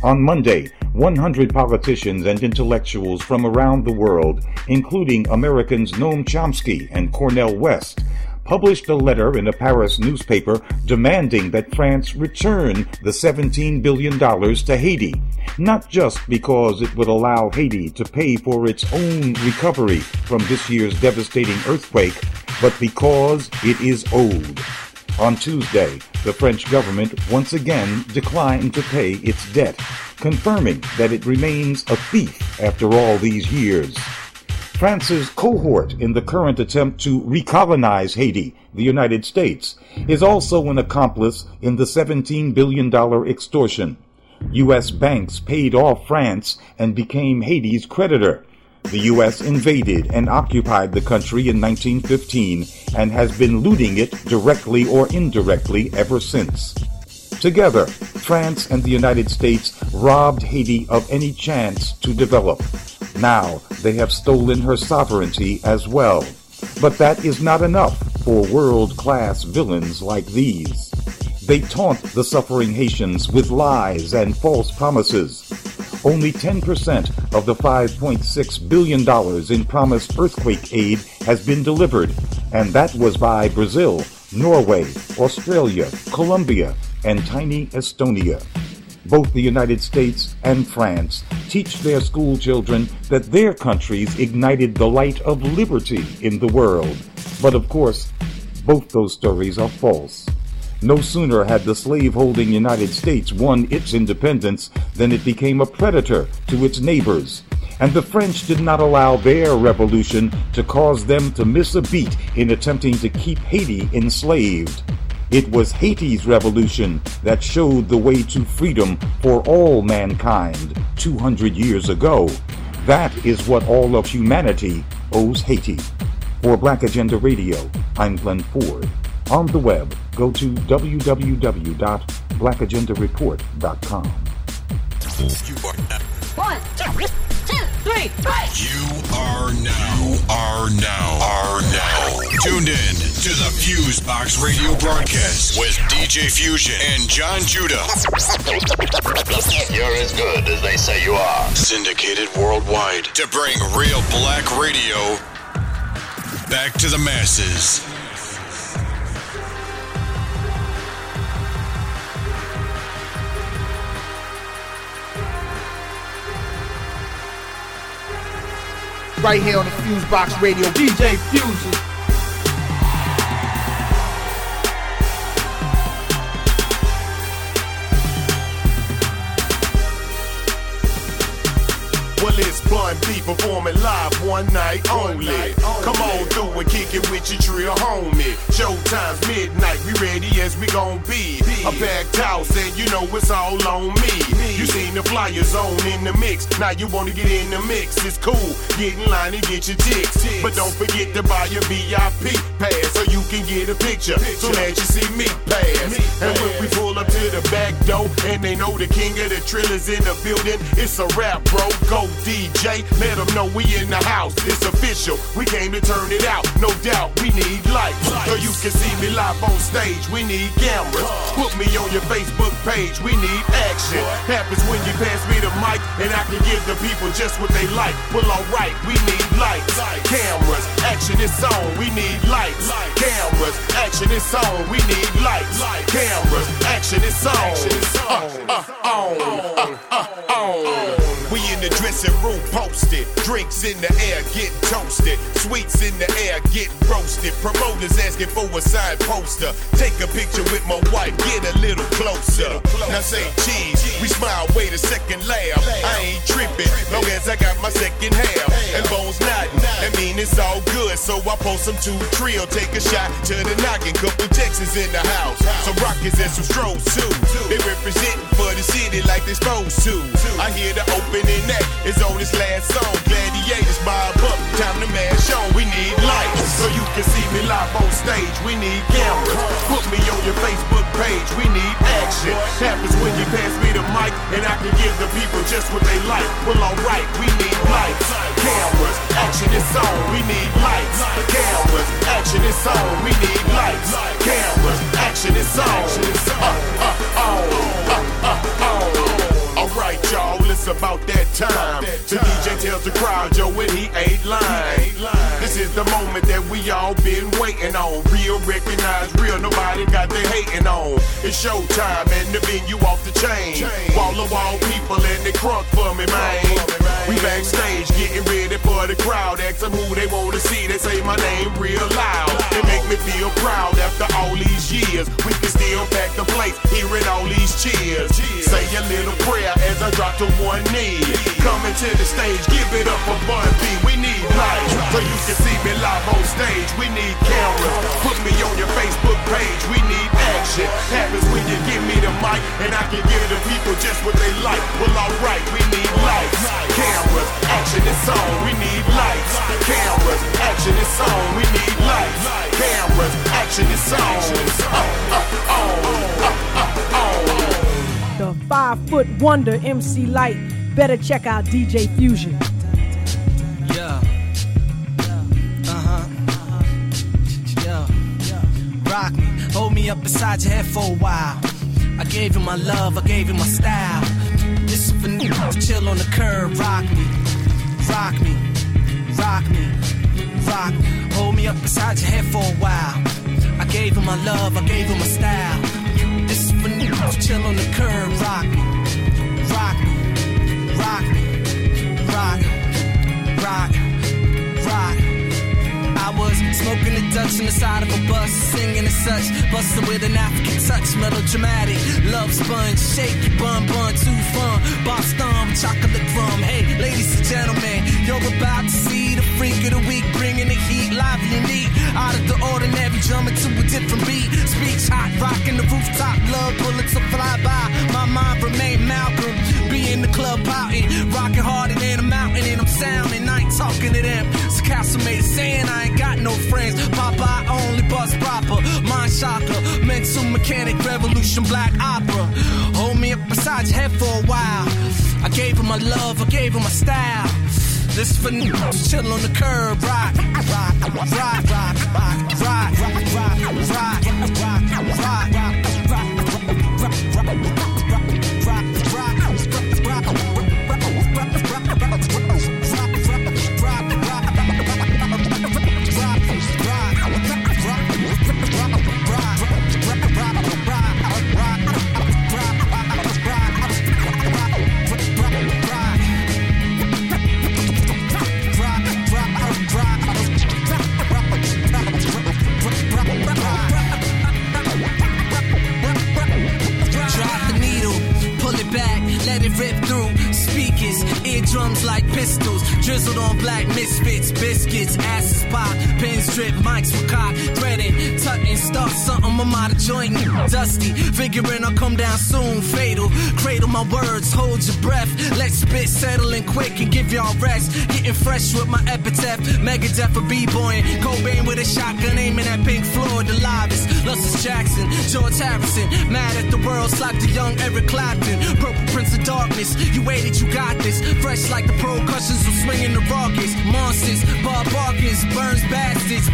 On Monday, 100 politicians and intellectuals from around the world, including Americans Noam Chomsky and Cornel West, published a letter in a Paris newspaper demanding that France return the $17 billion to Haiti, not just because it would allow Haiti to pay for its own recovery from this year's devastating earthquake, but because it is owed. On Tuesday, the French government once again declined to pay its debt, confirming that it remains a thief after all these years. France's cohort in the current attempt to recolonize Haiti, the United States, is also an accomplice in the $17 billion extortion. U.S. banks paid off France and became Haiti's creditor. The U.S. invaded and occupied the country in 1915 and has been looting it directly or indirectly ever since. Together, France and the United States robbed Haiti of any chance to develop. Now they have stolen her sovereignty as well. But that is not enough for world class villains like these. They taunt the suffering Haitians with lies and false promises. Only 10% of the $5.6 billion in promised earthquake aid has been delivered, and that was by Brazil, Norway, Australia, Colombia, and tiny Estonia. Both the United States and France teach their school children that their countries ignited the light of liberty in the world. But of course, both those stories are false. No sooner had the slave-holding United States won its independence than it became a predator to its neighbors. And the French did not allow their revolution to cause them to miss a beat in attempting to keep Haiti enslaved. It was Haiti's revolution that showed the way to freedom for all mankind 200 years ago. That is what all of humanity owes Haiti. For Black Agenda Radio, I'm Glen Ford. On the web, go to www.blackagendareport.com. One, two, three, You are now, are now, are now tuned in to the Fuse Box Radio broadcast with DJ Fusion and John Judah. You're as good as they say you are. Syndicated worldwide to bring real black radio back to the masses. Right here on the Fuse Box Radio, DJ Fusion. Well, it's Bun B performing live one night only. Come on through and kick it with your trio homie. Showtime's midnight, we ready as we gon' be. A packed house and you know it's all on me. You seen the flyers on in the mix. Now you wanna get in the mix. It's cool. Get in line and get your chicks. But don't forget to buy your VIP pass so you can get a picture. Soon as you see me pass. And when we pull up to the back door and they know the king of the trillers in the building, it's a rap, bro. Go DJ, let them know we in the house. It's official. We came to turn it out. No doubt, we need lights. So you can see me live on stage. We need cameras. Put me on your Facebook page. We need action. Happens when you pass me the mic and I can give the people just what they like. Well, alright, we need lights. Cameras, action is on. We need lights. Cameras, action is on. We need lights. Cameras, action is on. Uh, uh, on. Uh, uh, on. The dressing room posted. Drinks in the air, get toasted. Sweets in the air, get roasted. Promoters asking for a signed poster. Take a picture with my wife, get a little closer. Now say cheese, we smile, wait a second, laugh. I ain't tripping, long as I got my second half. And bones nodding, that mean it's all good. So I post some two trio, take a shot to the noggin. Couple Texans in the house, some Rockets and some Stros too. They representing for the city like they supposed to. I hear the opening act is on this last song. Gladiators bob up, time to mash on. We need lights so you can see me live on stage. We need cameras. Put me on your Facebook page. We need action. Happens when you pass me the mic and I can give the people just what they like. Well, alright, we need lights. Cameras, action is on. We need lights. Cameras, action is on. We need lights. Cameras, action is on. Uh, uh, on. Uh, uh, on. Alright, y'all, it's about that time. The DJ tells the crowd, yo, and he ain't lying. This is the moment that we all been waiting on. Real, recognized, real, nobody got their hating on. It's showtime and the venue off the chain. Wall to wall people and they crunk for me, man. We backstage getting ready for the crowd. Ask them who they wanna see. They say my name real loud. It make me feel proud after all these years. We can still pack the place, hearing all these cheers. Say a little prayer as I drop to one knee. Coming to the stage, give it up for Bun B. We need lights so you can see me live on stage. We need cameras. Put me on your Facebook page. We need action. Happens when you give me the mic and I can give the people just what they like. Well, alright, we need lights. Cameras, action is on. We need lights. Cameras, action is on. We need lights. Cameras, action is on. Uh, uh, on. Uh, uh, on. The five foot wonder MC Lyte. Better check out DJ Fusion. Yeah. Uh huh. Yeah. Rock me, hold me up beside your head for a while. I gave you my love, I gave you my style. This is for niggas chill on the curb. Rock me, rock me, rock me, rock. Hold me up beside your head for a while. I gave you my love, I gave you my style. This is chill on the curb. Rock me, rock me, rock me, rock, rock, rock. Smoking the Dutch on the side of a bus, singing as such, busting with an African touch, melodramatic. Love sponge, shake your bun bun, too fun. Boston, chocolate rum. Hey, ladies and gentlemen, you're about to see the freak of the week, bringing the heat, live and unique. Out of the ordinary, drumming to a different beat. Speech hot, rocking the rooftop, love bullets will fly by. My mind remain Malcolm, be in the club pouting, rocking harder than a mountain, and I'm sounding. I ain't talking to them. So Castle made it saying I ain't got no friends. I only bust proper. Mind shocker, mental mechanic, revolution, black opera. Hold me up beside your head for a while. I gave him my love, I gave him my style. This for niggas chill on the curb, rock, rock, rock, rock, rock, rock, rock, rock, rock, rock, rock, rock, let it rip through drums like pistols, drizzled on black misfits, biscuits, asses pop, pins drip, mics for cock, threading, tutting, start something, I'm out of joint, dusty, figuring I'll come down soon, fatal, cradle my words, hold your breath, let spit settle in quick and give y'all rest, getting fresh with my epitaph, Megadeth for b-boying, Cobain with a shotgun aiming at Pink Floyd, the livest, Luscious Jackson, George Harrison, mad at the world, slapped the young Eric Clapton, Purple Prince of Darkness, you waited, you got this, fresh like the percussions of swinging the rockets, monsters, Bob Barkins, Burns Bastards,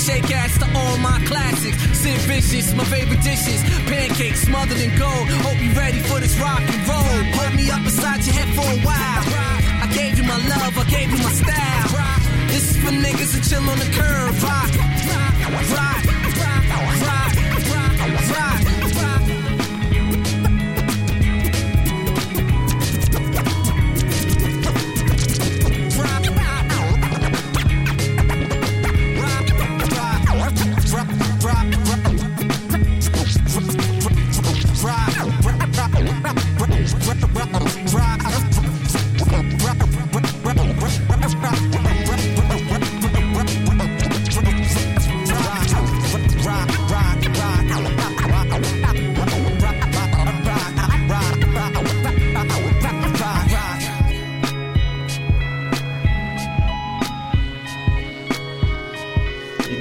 shake ass to all my classics, Sid Vicious, my favorite dishes, pancakes smothered in gold, hope you ready for this rock and roll, hold me up beside your head for a while, I gave you my love, I gave you my style, this is for niggas that chill on the curb, rock, rock, rock, rock,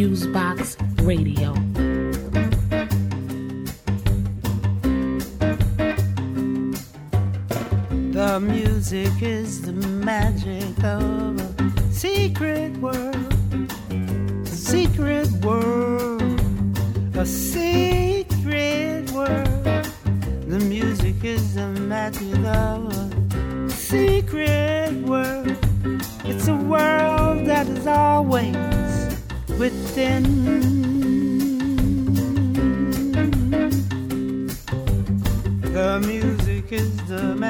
Fusebox Radio. The music is is the man.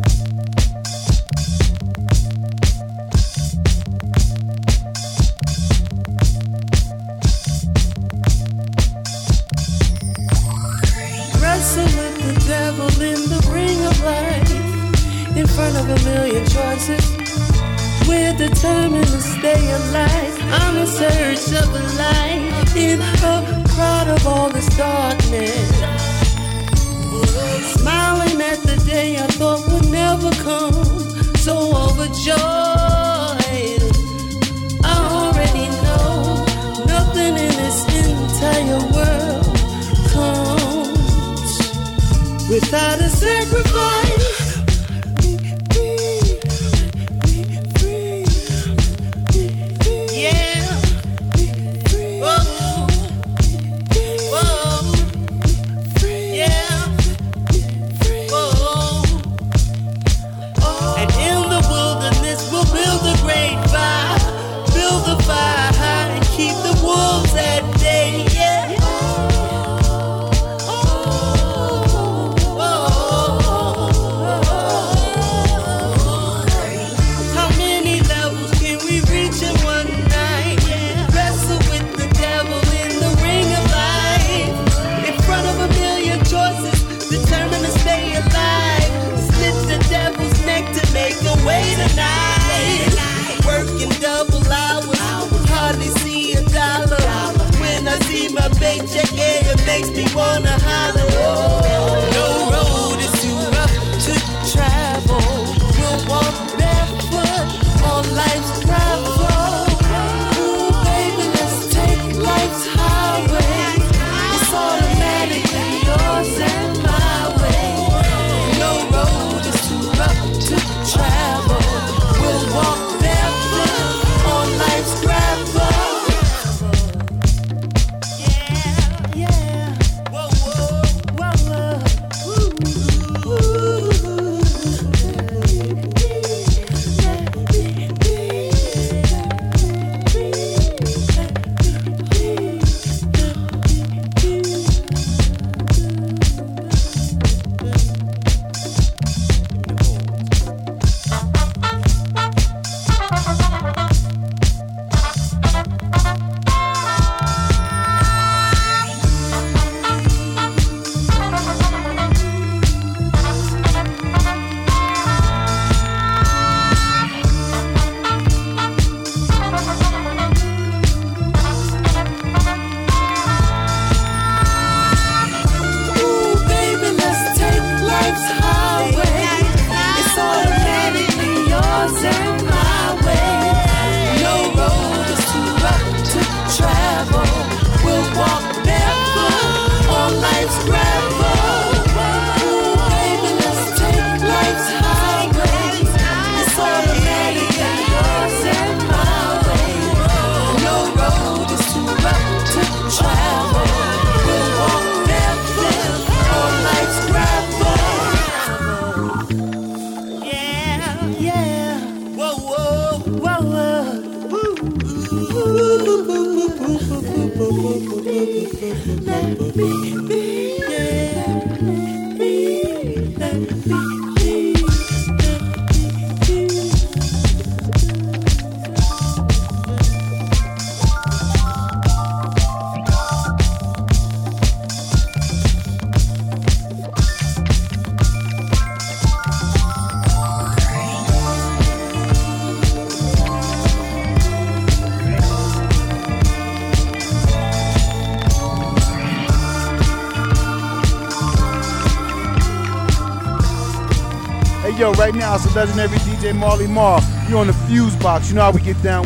now it's legendary DJ Marley Marl. You're on the fuse box. You know how we get down.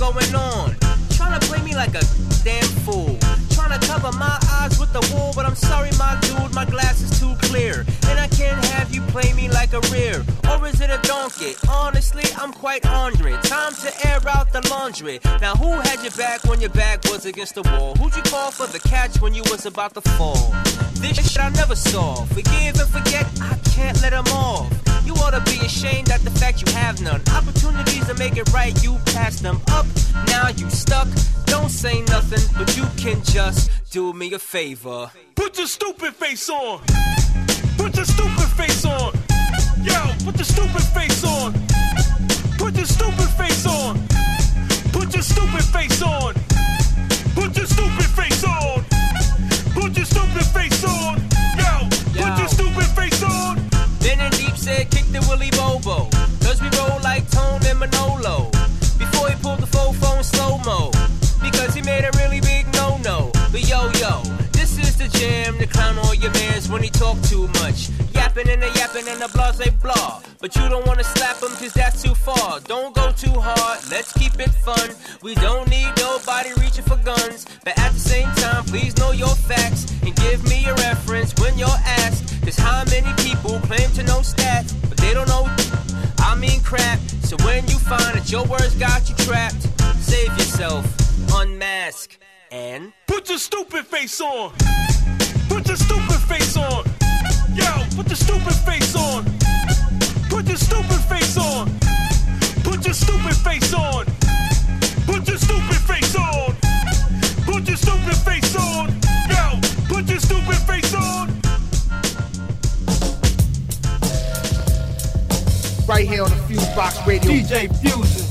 going on. Trying to play me like a damn fool. Trying to cover my eyes with the wool, but I'm sorry, my dude, my glass is too clear. And I can't have you play me like a rear. Or is it a donkey? Honestly, I'm quite Andre. Time to air out the laundry. Now, who had your back when your back was against the wall? Who'd you call for the catch when you was about to fall? This shit I never saw. Forgive and forget, I can't let them off. You ought to be ashamed at the fact you have none. Opportunities to make it right, you pass them up. Now you stuck. Don't say nothing, but you can just do me a favor. Put your stupid face on. Put your stupid face on. Yo, put your stupid face on. Put your stupid face on. Put your stupid face on. Put your stupid face on. Put your stupid face Bobo. Cause we roll like Tone and Manolo. Before he pulled the fofo in slow mo. Because he made a really big no no. But yo yo, this is the jam the clown mans when he talk too much. Yapping and a yapping and a blah say blah. But you don't wanna slap him cause that's too far. Don't go too hard, let's keep it fun. We don't need nobody reaching for guns. But at the same time, please know your facts and give me a reference when you're asked. Cause how many people claim to know stats, but they don't know I mean crap. So when you find that your words got you trapped, save yourself, unmask, and Put your stupid face on. Put your stupid face on. Yo, put your stupid face on. Put your stupid face on. Put your stupid face on. Put your stupid face on. Put your stupid face on. Yo, put your stupid face on. Right here on the Fuse Box Radio. DJ Fusion.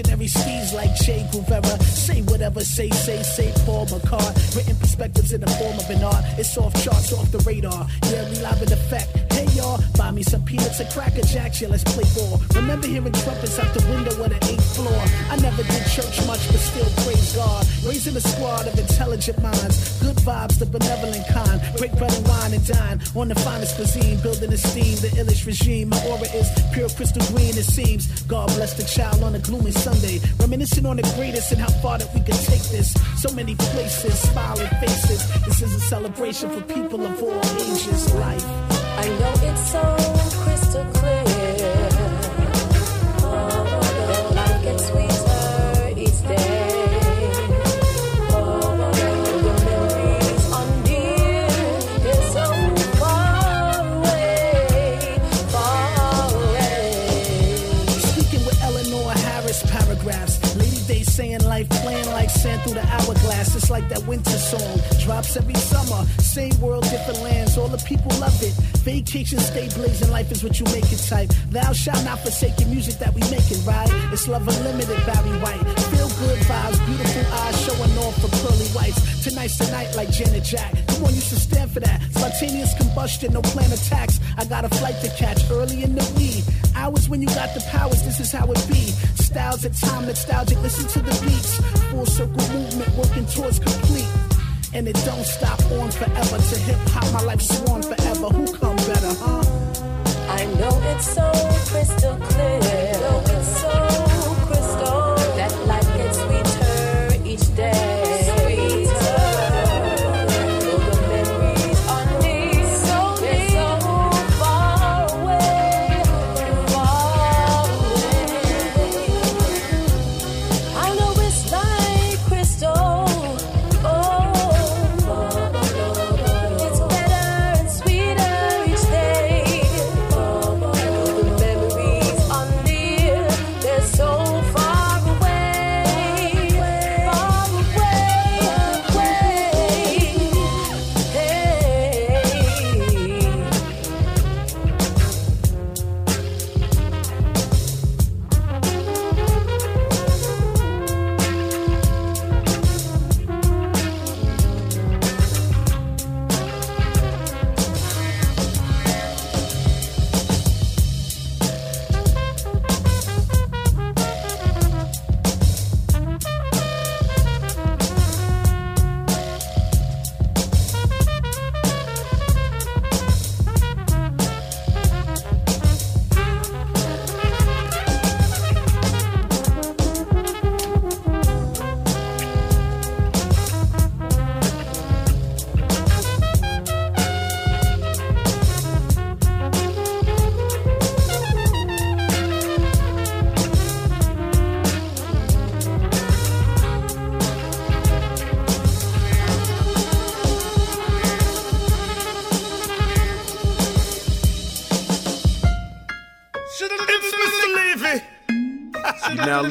Revolutionary steeds like Che Guevara. Say whatever, say, say, say Paul McCart. Written perspectives in the form of an art. It's off charts, off the radar. Yeah, we live in effect. Hey y'all, buy me some peanuts and cracker jacks. Yeah, let's play ball. Remember hearing trumpets out the window on the eighth floor. I never did church much, but still praise God. Raising a squad of intelligent minds. Good vibes, the benevolent kind. Break bread and wine and dine on the finest cuisine. Building esteem, the illish regime. My aura is pure crystal green, it seems. God bless the child on a gloomy Sunday. Reminiscing on the greatest and how far that we could take this. So many places, smiling faces. This is a celebration for people of all ages. Life. I know it's so Like that winter song. Drops every summer. Same world, different lands. All the people love it. Vacation stay blazing. Life is what you make it type. Thou shalt not forsake the music that we making, right? It's love unlimited, Barry White. Feel good vibes, beautiful eyes showing off for pearly whites. Tonight's the night like Janet Jack. Come on, you should stand for that. Spontaneous combustion, no plan attacks. I got a flight to catch early in the wee. Hours when you got the powers, this is how it be. Styles at time nostalgic, listen to the beats. Full circle movement working towards complete. And it don't stop on forever. To hip hop, my life sworn forever. Who come better, huh? I know it's so crystal clear.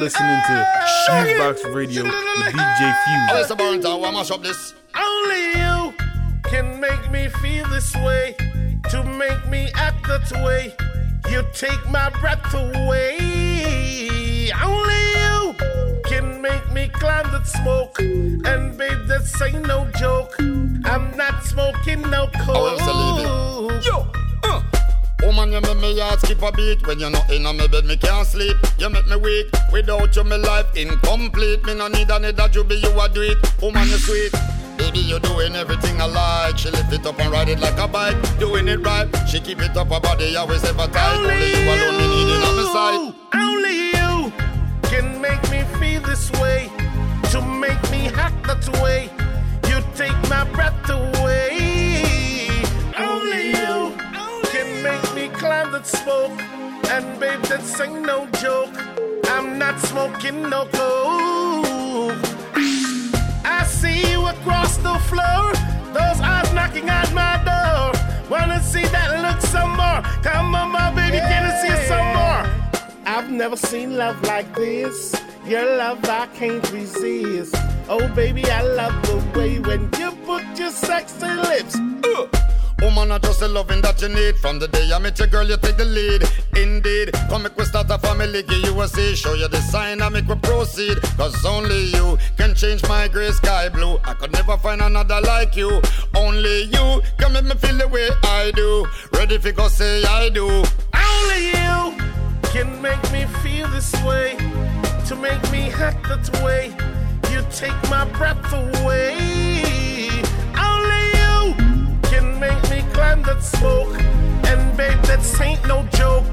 Listening to Fusebox Radio with DJ Oh, Fuse. it's a burn town. Why mash up this? Only you can make me feel this way, to make me act that way. You take my beat When you're not in on my bed, me can't sleep. You make me weak. Without you, my life incomplete. Me no need another juby, you a do it Woman, you sweet. Baby, you're doing everything I like. She lift it up and ride it like a bike. Doing it right. She keep it up, her body always ever tight. Only you alone, me needing on my side Only you can make me feel this way, to make me act that way. That ain't no joke. I'm not smoking no coke. I see you across the floor. Those eyes knocking at my door. Wanna see that look some more? Come on, my baby, can I see it some more? I've never seen love like this. Your love I can't resist. Oh baby, I love the way when you put your sexy lips. Uh. Woman, I just the loving that you need. From the day I met your girl, you take the lead. Indeed, come make we start a family, give you a say. Show you the sign, I make we proceed. Cause only you can change my gray sky blue. I could never find another like you. Only you can make me feel the way I do. Ready for go say I do. Only you can make me feel this way, to make me act that way. You take my breath away. Only you make me climb that smoke. And babe, that ain't no joke.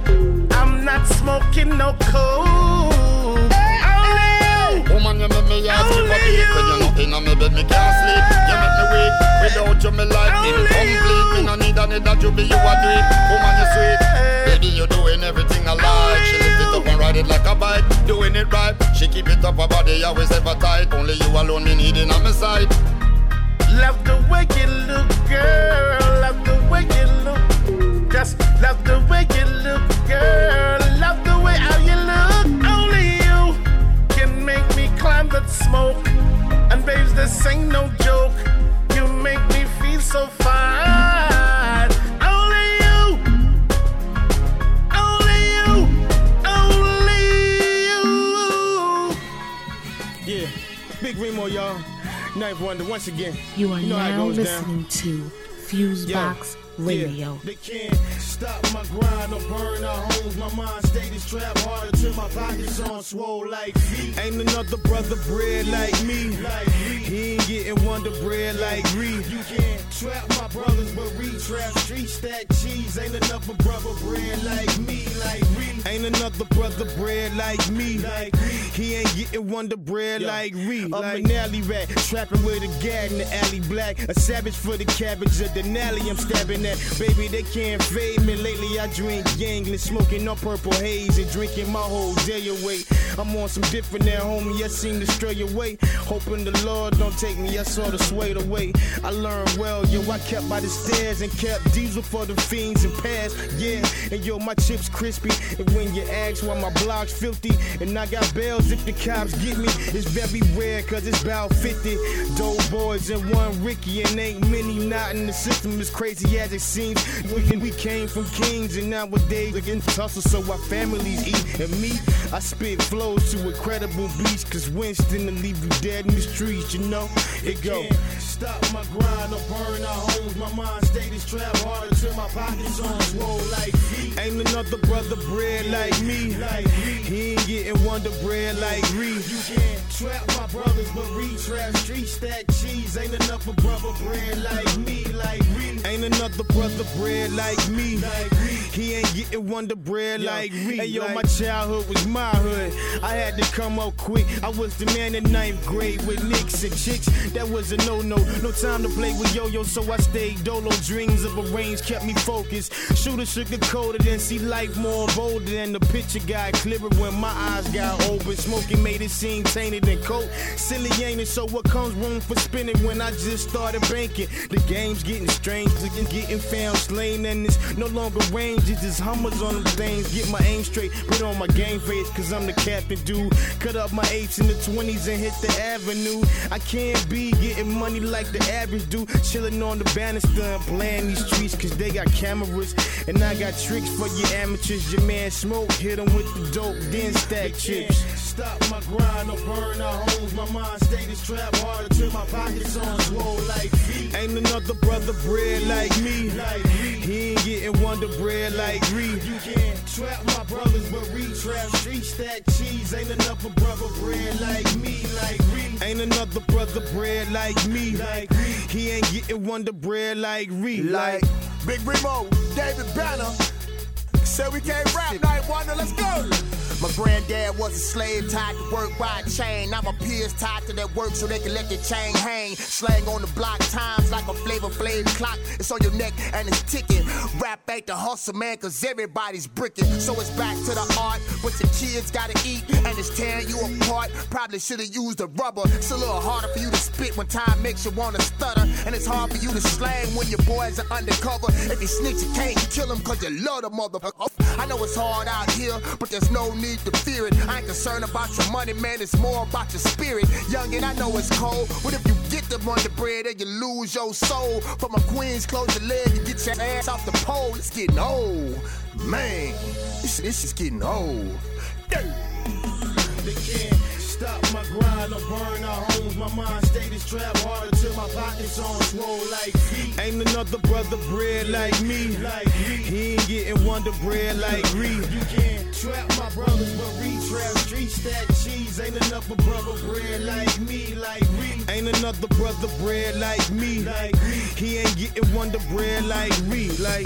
I'm not smoking no coke. Only you. Woman, you make me heart skip a beat When you're not in on me bed, me can't sleep. You make me weak. Without you, my life incomplete. Me no need another juby, you be, you a do it Woman, you sweet. Baby, you doing everything I like. She lift it up and ride it like a bike. Doing it right. She keep it up, her body always ever tight. Only you alone, me needing on my side Love the way you look, girl. Love the way you look. Just love the way you look, girl. Love the way how you look. Only you can make me climb that smoke. And babes, this ain't no joke. You make me feel so fine. Only you. Only you. Only you. Yeah, Big Remo, y'all. Knife Wonder once again. You are know how it now listening to Fusebox Radio. They can't stop my grind or burn our homes. My mind state is trapped harder till my pockets on swole like feet. Ain't another brother bread like me. Like me. He ain't getting wonder bread like me. You can't trap my brothers, but re-trap street stack cheese. Ain't another brother bread like me. Like me. Ain't another brother bread like me. Like me. He ain't getting wonder bread like me. I'm an alley rat, trapping with a gad in the alley black. A savage for the cabbage of Denali. I'm stabbing that. Baby, they can't fade me. Lately, I drink gangling, smoking on purple haze and drinking my whole day away. I'm on some different now, homie. I seem to stray away. Hoping the Lord don't take me. I saw the swayed away. I learned well, yo. I kept by the stairs and kept diesel for the fiends and pass. Yeah, and yo, my chips crispy. And when you ask why my block's filthy, and I got bells if the cops get me, it's very rare, cause it's about 50. Dope boys and one Ricky, and ain't many not in the system as crazy as it seems. We, we came from kings, and nowadays we can tussle, so our families eat. And me, I spit flows to incredible beats, cause Winston will leave you dead in the streets, you know? It go. Stop my grind or burn our homes. My mind state is trapped harder till my pockets on swole like feet. Ain't another brother bread like me. Like me. He ain't getting wonder bread like me. You can't trap my brothers, but re-trap street stack cheese. Ain't another brother bread like me. Like me. Ain't another brother bread like me. He ain't getting wonder bread like me. Hey yo, my childhood was my hood. I had to come up quick. I was the man in ninth grade with nicks and chicks. That was a no-no No time to play with yo yo, so I stayed dolo. Dreams of a range kept me focused. Shooter sugar coated and see life more bolder than the picture got clearer when my eyes got open. Smoking made it seem tainted and cold. Silly ain't it? So what comes room for spinning when I just started banking? The game's getting strange, again getting found slain, and it's no longer range. It's just hummers on them things. Get my aim straight, put on my game face, cause I'm the captain, dude. Cut up my eights in the 20s and hit the avenue. I can't be getting money like the average dude. Chilling on the banister and playing these streets, cause they got cameras. And I got tricks for you amateurs. Your man smoke, hit hit 'em with the dope, then stack chips. Stop my grind or burn our homes. My mind state is trapped harder till my pockets on swole like feet. Ain't another brother bread like me. He ain't getting wonder bread like me. You can't trap my brothers, but retrap street stack cheese. Ain't another brother bread like me. Like me. Ain't another brother bread like me. Like me. He ain't getting wonder bread like me. Like Big Remo, David Banner. Said we can't rap night wonder, let's go. My granddad was a slave tied to work by a chain. Now my peers tied to that work so they can let their chain hang. Slang on the block, times like a flavor flame clock. It's on your neck and it's ticking. Rap ain't the hustle, man, cause everybody's bricking. So it's back to the art, but your kids gotta eat and it's tearing you apart. Probably should've used a rubber. It's a little harder for you to spit when time makes you wanna stutter. And it's hard for you to slang when your boys are undercover. If you snitch, you can't kill them cause you love the motherfucker. I know it's hard out here, but there's no need to fear it. I ain't concerned about your money, man, it's more about your spirit. Young and I know it's cold. What if you get the money bread and you lose your soul? From a queen's close your leg and get your ass off the pole. It's getting old. Man, this, this is getting old. Can't stop my grind or burn our homes. My mind state is trapped harder till my pockets on swole like feet. Ain't another brother bread like me. Like me. He ain't getting wonder bread like me. You can't trap my brothers, but retrap street stack cheese. Ain't another brother bread like me. Like me. Ain't another brother bread like me. Like me. He ain't getting wonder bread like me. Like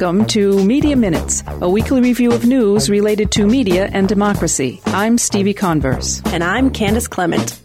Welcome to Media Minutes, a weekly review of news related to media and democracy. I'm Stevie Converse. And I'm Candace Clement.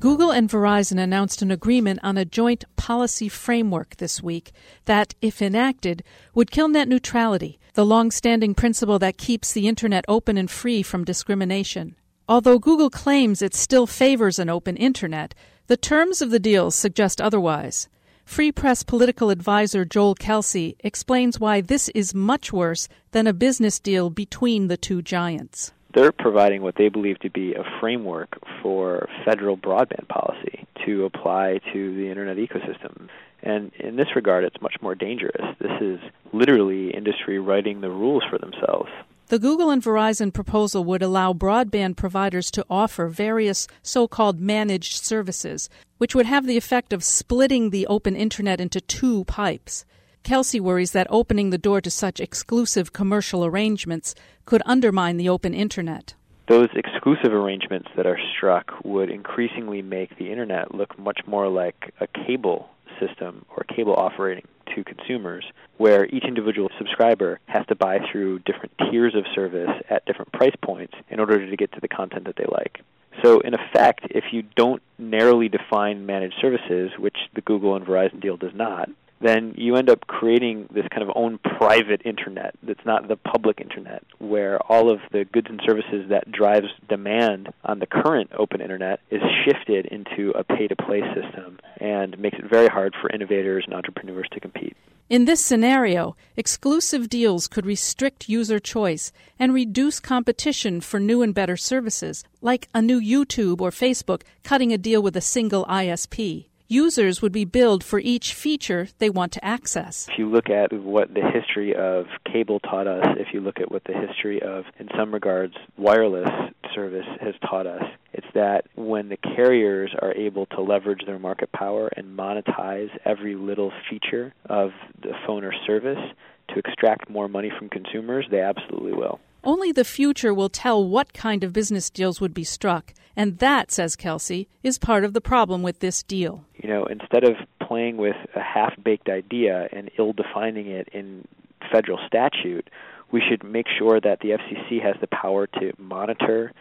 Google and Verizon announced an agreement on a joint policy framework this week that, if enacted, would kill net neutrality, the long standing principle that keeps the Internet open and free from discrimination. Although Google claims it still favors an open Internet, the terms of the deal suggest otherwise. Free Press political advisor Joel Kelsey explains why this is much worse than a business deal between the two giants. They're providing what they believe to be a framework for federal broadband policy to apply to the internet ecosystem. And in this regard, it's much more dangerous. This is literally industry writing the rules for themselves. The Google and Verizon proposal would allow broadband providers to offer various so called managed services, which would have the effect of splitting the open internet into two pipes. Kelsey worries that opening the door to such exclusive commercial arrangements could undermine the open internet. Those exclusive arrangements that are struck would increasingly make the internet look much more like a cable system or cable offering to consumers where each individual subscriber has to buy through different tiers of service at different price points in order to get to the content that they like. So, in effect, if you don't narrowly define managed services, which the Google and Verizon deal does not, then you end up creating this kind of own private internet that's not the public internet, where all of the goods and services that drives demand on the current open internet is shifted into a pay to play system and makes it very hard for innovators and entrepreneurs to compete. In this scenario, exclusive deals could restrict user choice and reduce competition for new and better services, like a new YouTube or Facebook cutting a deal with a single ISP. Users would be billed for each feature they want to access. If you look at what the history of cable taught us, if you look at what the history of, in some regards, wireless service has taught us, it's that when the carriers are able to leverage their market power and monetize every little feature of the phone or service to extract more money from consumers, they absolutely will. Only the future will tell what kind of business deals would be struck, and that, says Kelsey, is part of the problem with this deal. You know, instead of playing with a half baked idea and ill defining it in federal statute, we should make sure that the FCC has the power to monitor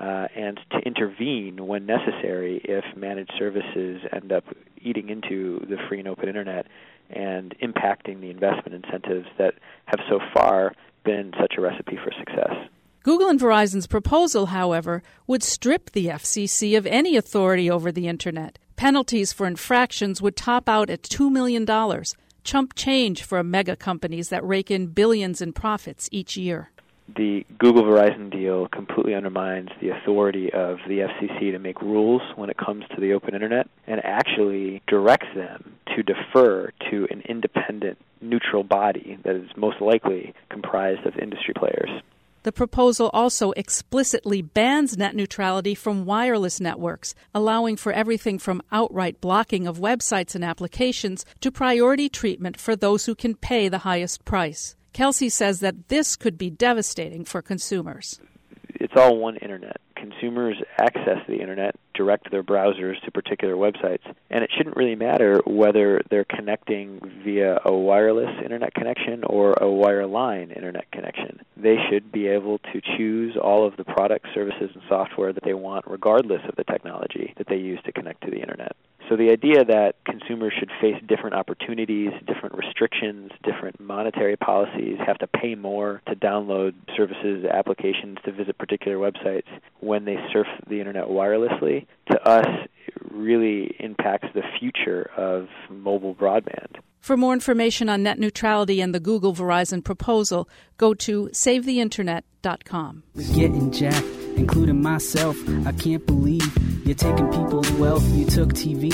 uh, and to intervene when necessary if managed services end up eating into the free and open internet and impacting the investment incentives that have so far been such a recipe for success. Google and Verizon's proposal, however, would strip the FCC of any authority over the Internet. Penalties for infractions would top out at $2 million, chump change for mega companies that rake in billions in profits each year. The Google Verizon deal completely undermines the authority of the FCC to make rules when it comes to the open internet and actually directs them to defer to an independent, neutral body that is most likely comprised of industry players. The proposal also explicitly bans net neutrality from wireless networks, allowing for everything from outright blocking of websites and applications to priority treatment for those who can pay the highest price. Kelsey says that this could be devastating for consumers. It's all one internet. Consumers access the internet, direct their browsers to particular websites, and it shouldn't really matter whether they're connecting via a wireless internet connection or a wireline internet connection. They should be able to choose all of the products, services, and software that they want, regardless of the technology that they use to connect to the internet. So the idea that consumers should face different opportunities, different restrictions, different monetary policies, have to pay more to download services, applications, to visit particular websites when they surf the internet wirelessly, to us really impacts the future of mobile broadband. For more information on net neutrality and the Google Verizon proposal, go to savetheinternet.com. Getting jacked, including myself. I can't believe you're taking people's wealth. You took TV,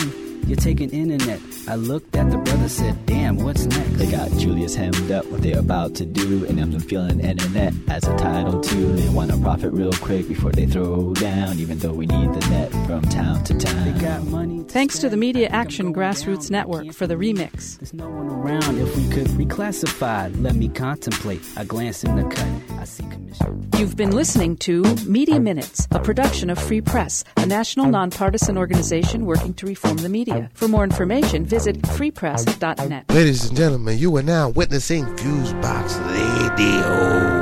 you're taking internet. I looked at the brother, said, "Damn, what's next?" They got Julius hemmed up what they're about to do, and I'm feeling internet as a title too. They want to profit real quick before they throw down, even though we need the net from town to town. They got money. Thanks to the Media Action Grassroots Network for the remix. There's no one around. If we could reclassify, let me contemplate. I glance in the cut. I see commission. You've been listening to Media Minutes, a production of Free Press, a national nonpartisan organization working to reform the media. For more information, visit freepress.net. Ladies and gentlemen, you are now witnessing Fusebox Radio.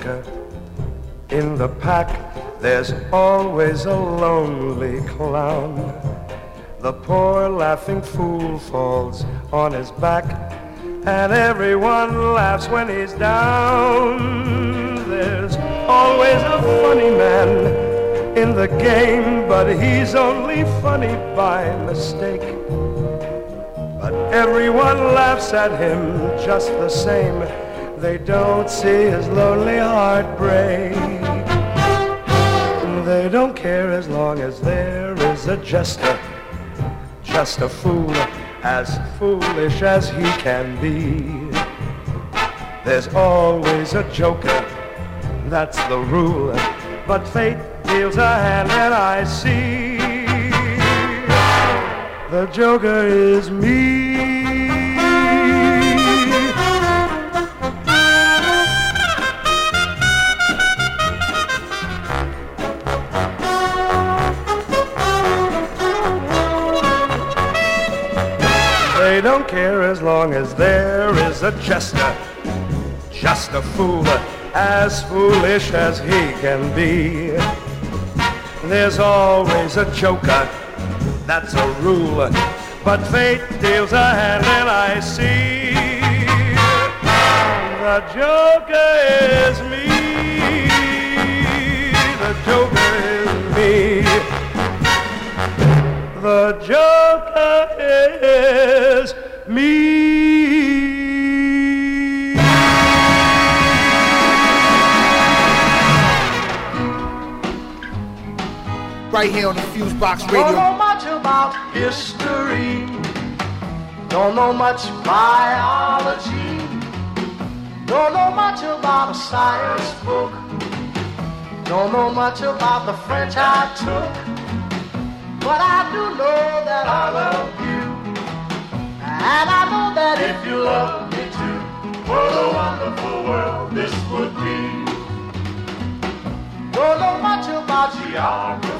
In the pack, there's always a lonely clown. The poor laughing fool falls on his back, and everyone laughs when he's down. There's always a funny man in the game, but he's only funny by mistake. But everyone laughs at him just the same. They don't see his lonely heart break. They don't care as long as there is a jester, just a fool, as foolish as he can be. There's always a joker, that's the rule. But fate deals a hand and I see the joker is me. Don't care as long as there is a jester, just a fool, as foolish as he can be. There's always a joker, that's a rule, but fate deals a hand and I see the joker is me. The joker is me. The joker Right here on the Fusebox Don't know much about history. Don't know much biology. Don't know much about a science book. Don't know much about the French I took. But I do know that I love you. And I know that if you love me too, what a wonderful world this would be. Don't know much about geography.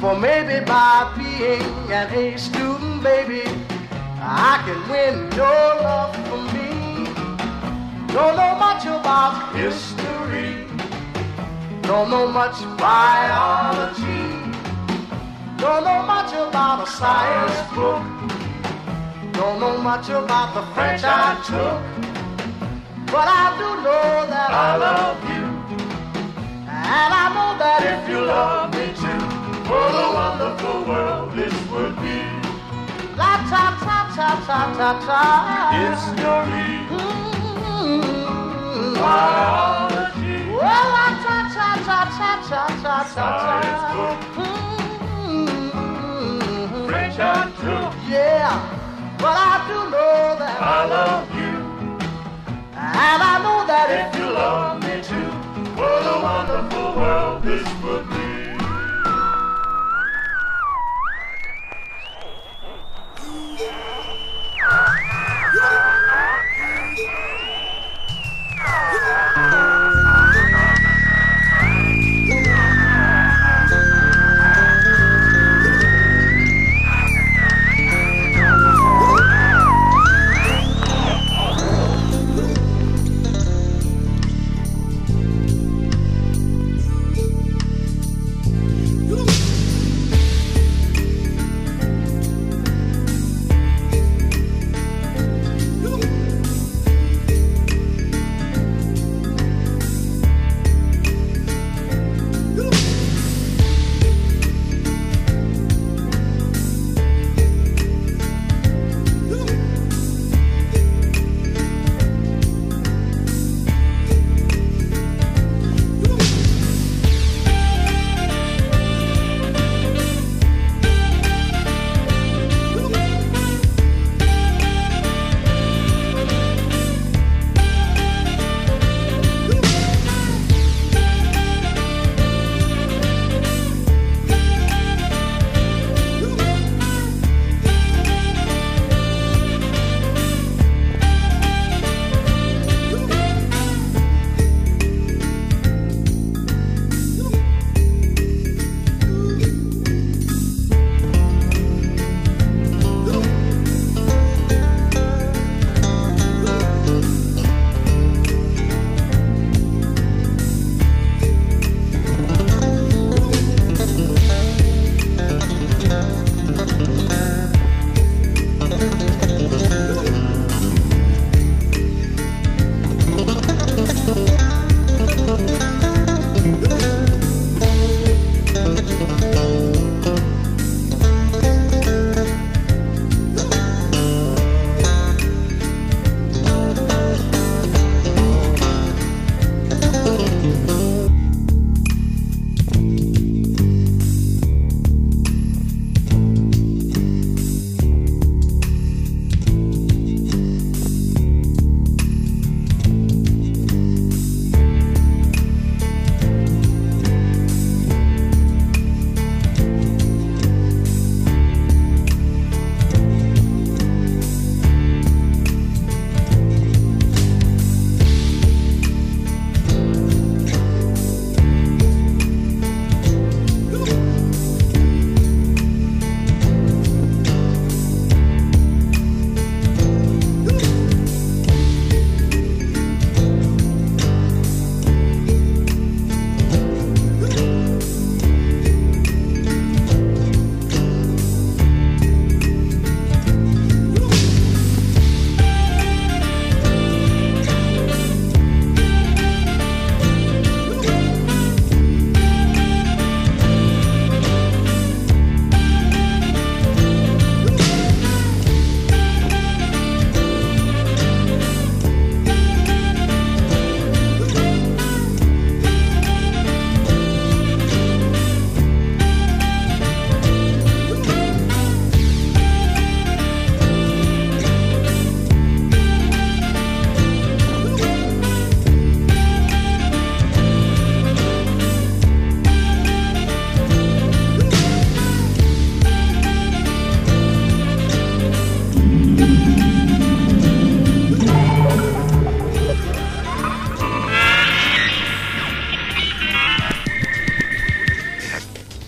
For maybe by being an A student, baby, I can win your love for me. Don't know much about history, don't know much biology, don't know much about a science book, don't know much about the French I took, but I do know that I love you, and I know that if you love me too, what a wonderful world this would be. La ta ta ta ta ta ta. History. Mm-hmm. Biology. Well, la ta ta ta ta ta ta ta ta. Mm-hmm. French I took. Yeah, but I do know that I love you, and I know that if you love me too, what a wonderful world this would be. Yeah!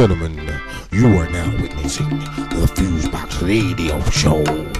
Gentlemen, you are now witnessing the Fusebox Radio Show.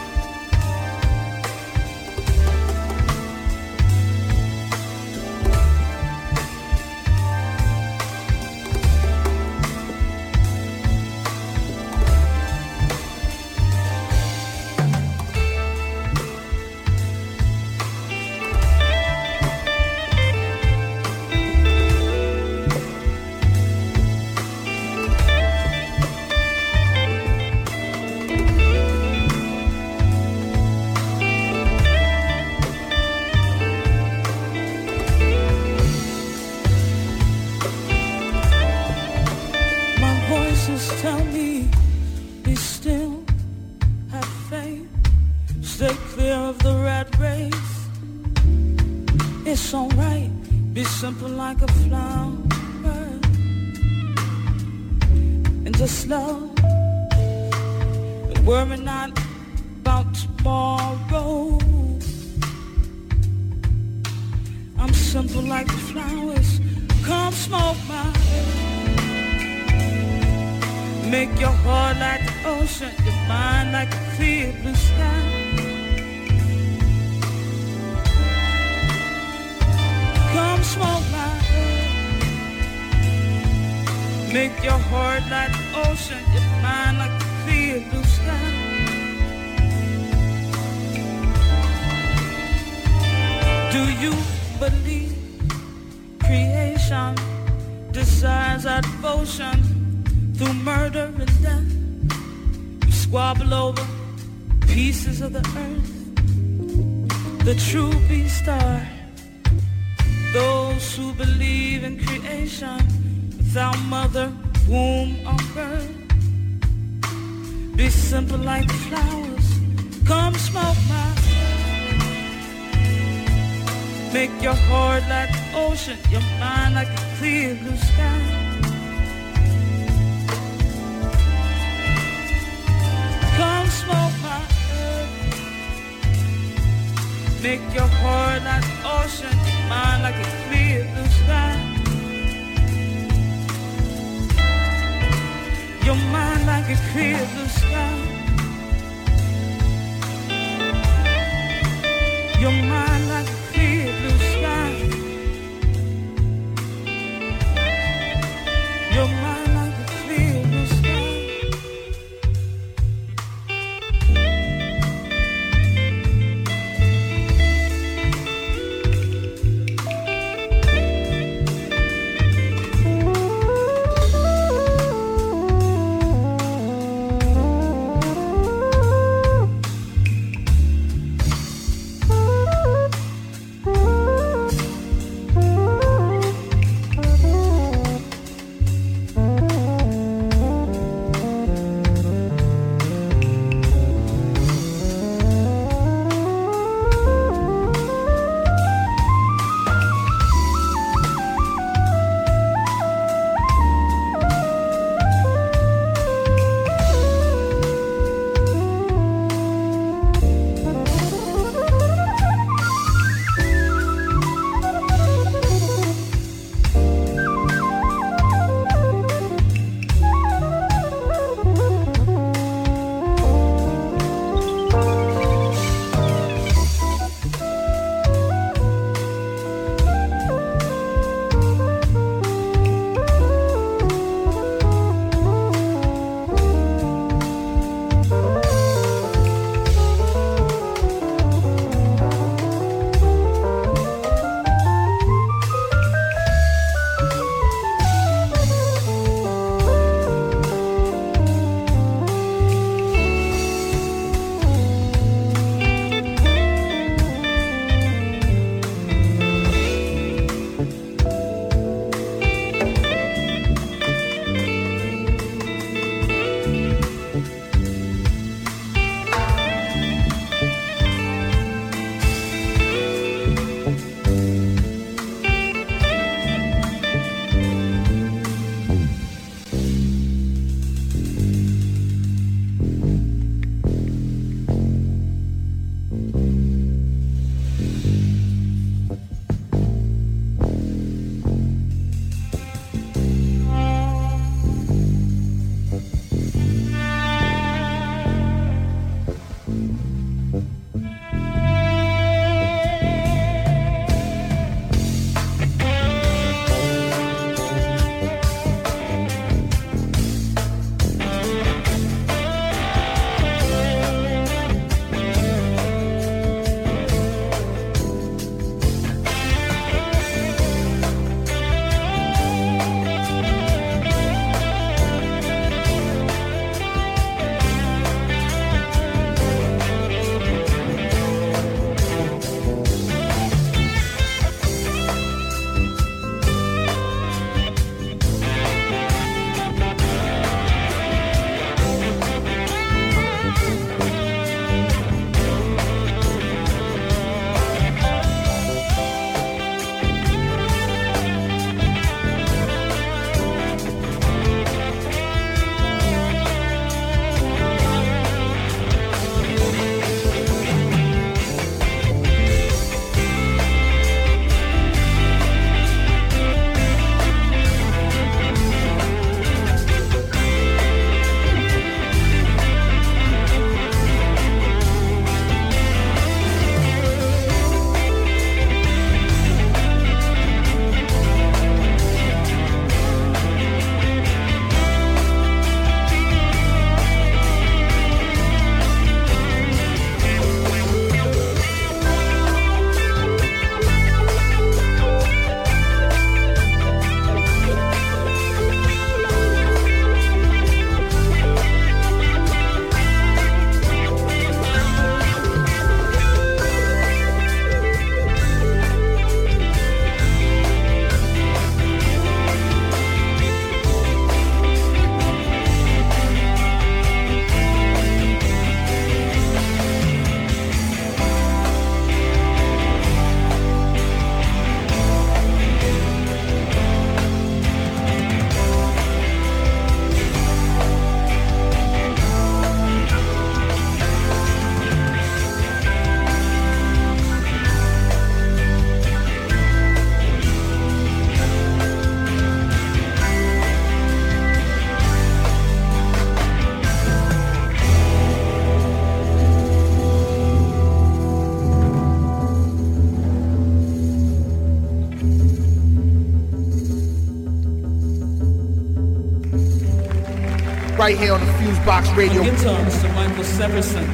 Right here on the Fusebox Radio. On guitar, Mr. Michael Severson.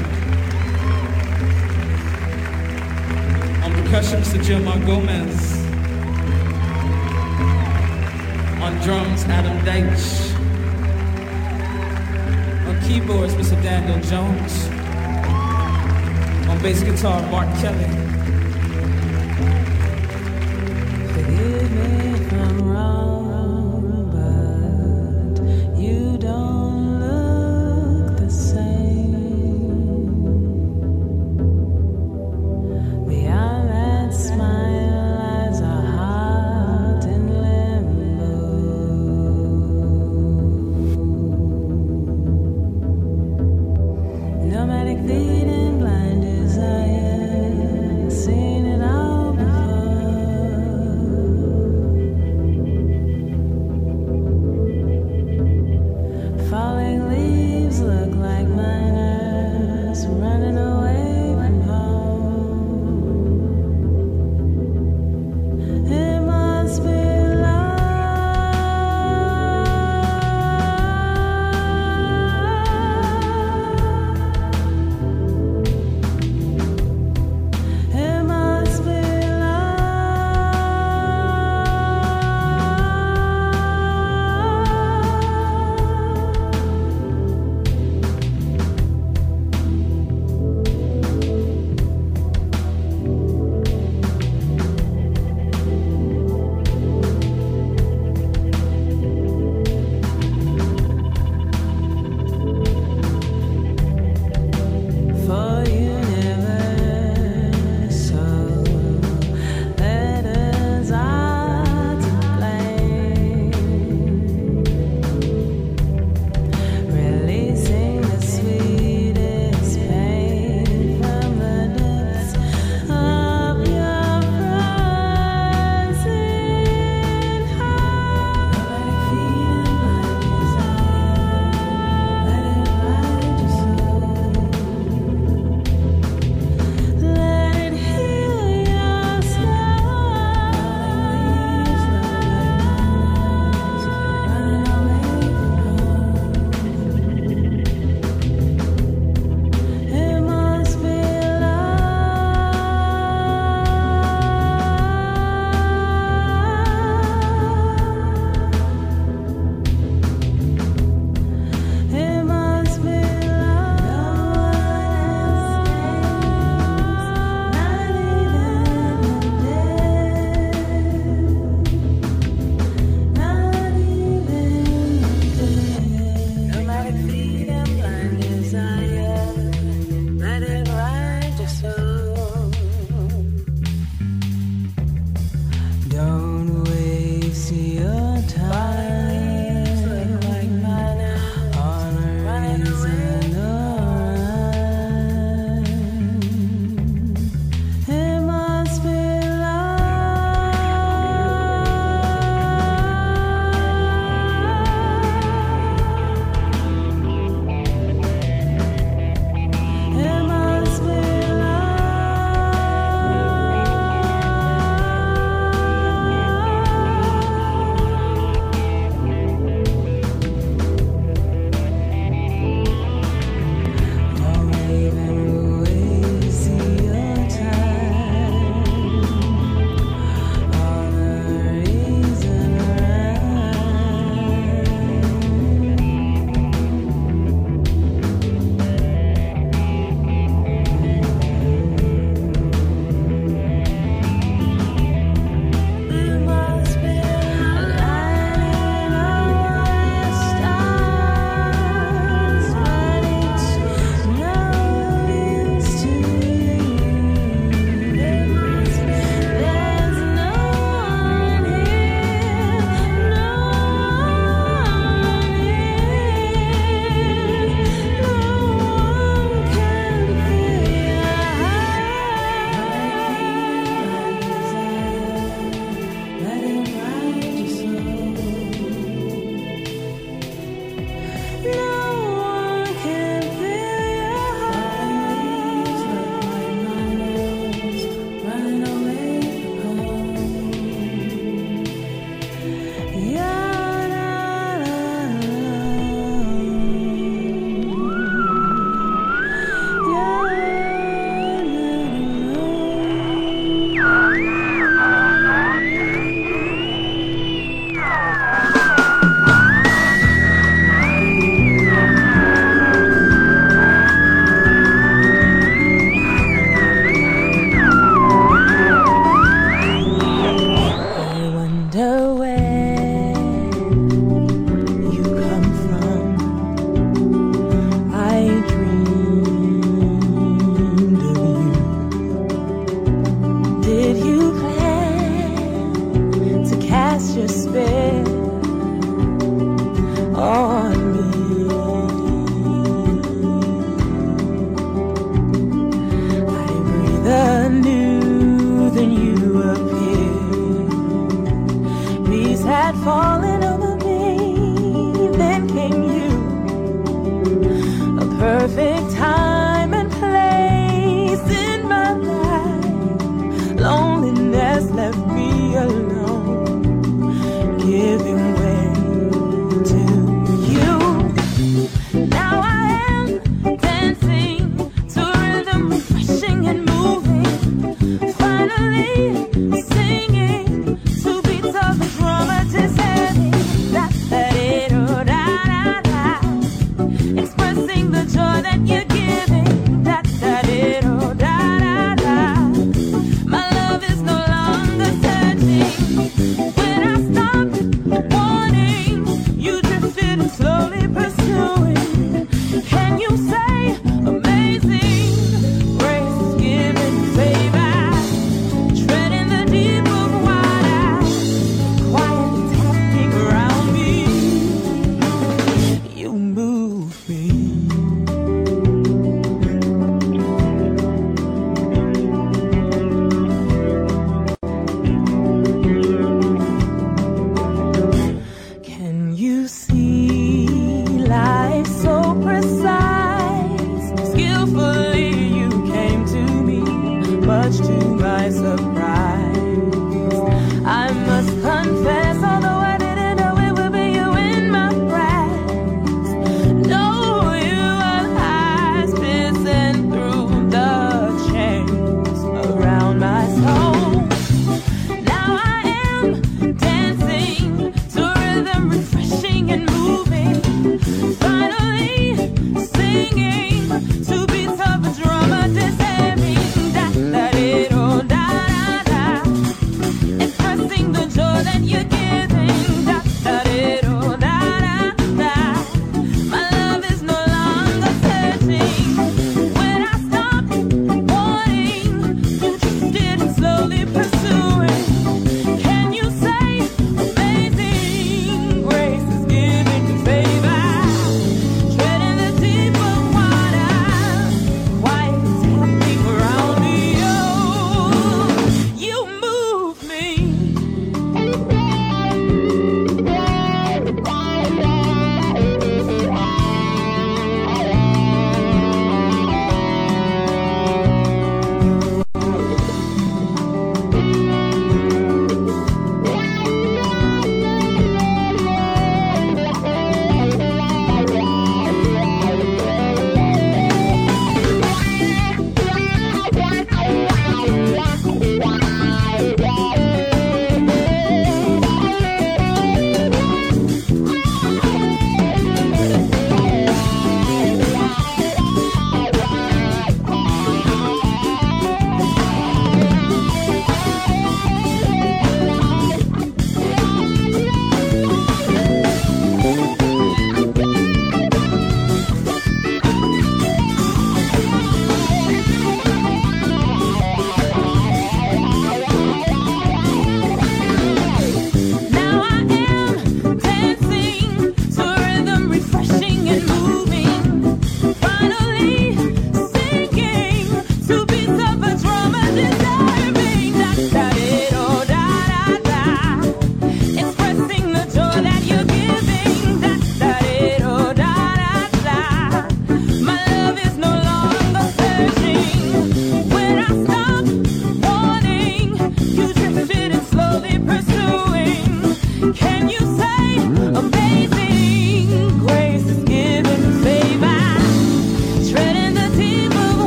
On percussion, Mr. Gilmar Gomez. On drums, Adam Deitch. On keyboards, Mr. Daniel Jones. On bass guitar, Mark Kelly. Forgive me if I'm wrong,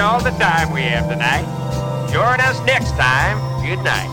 All the time we have tonight. Join us next time. Good night.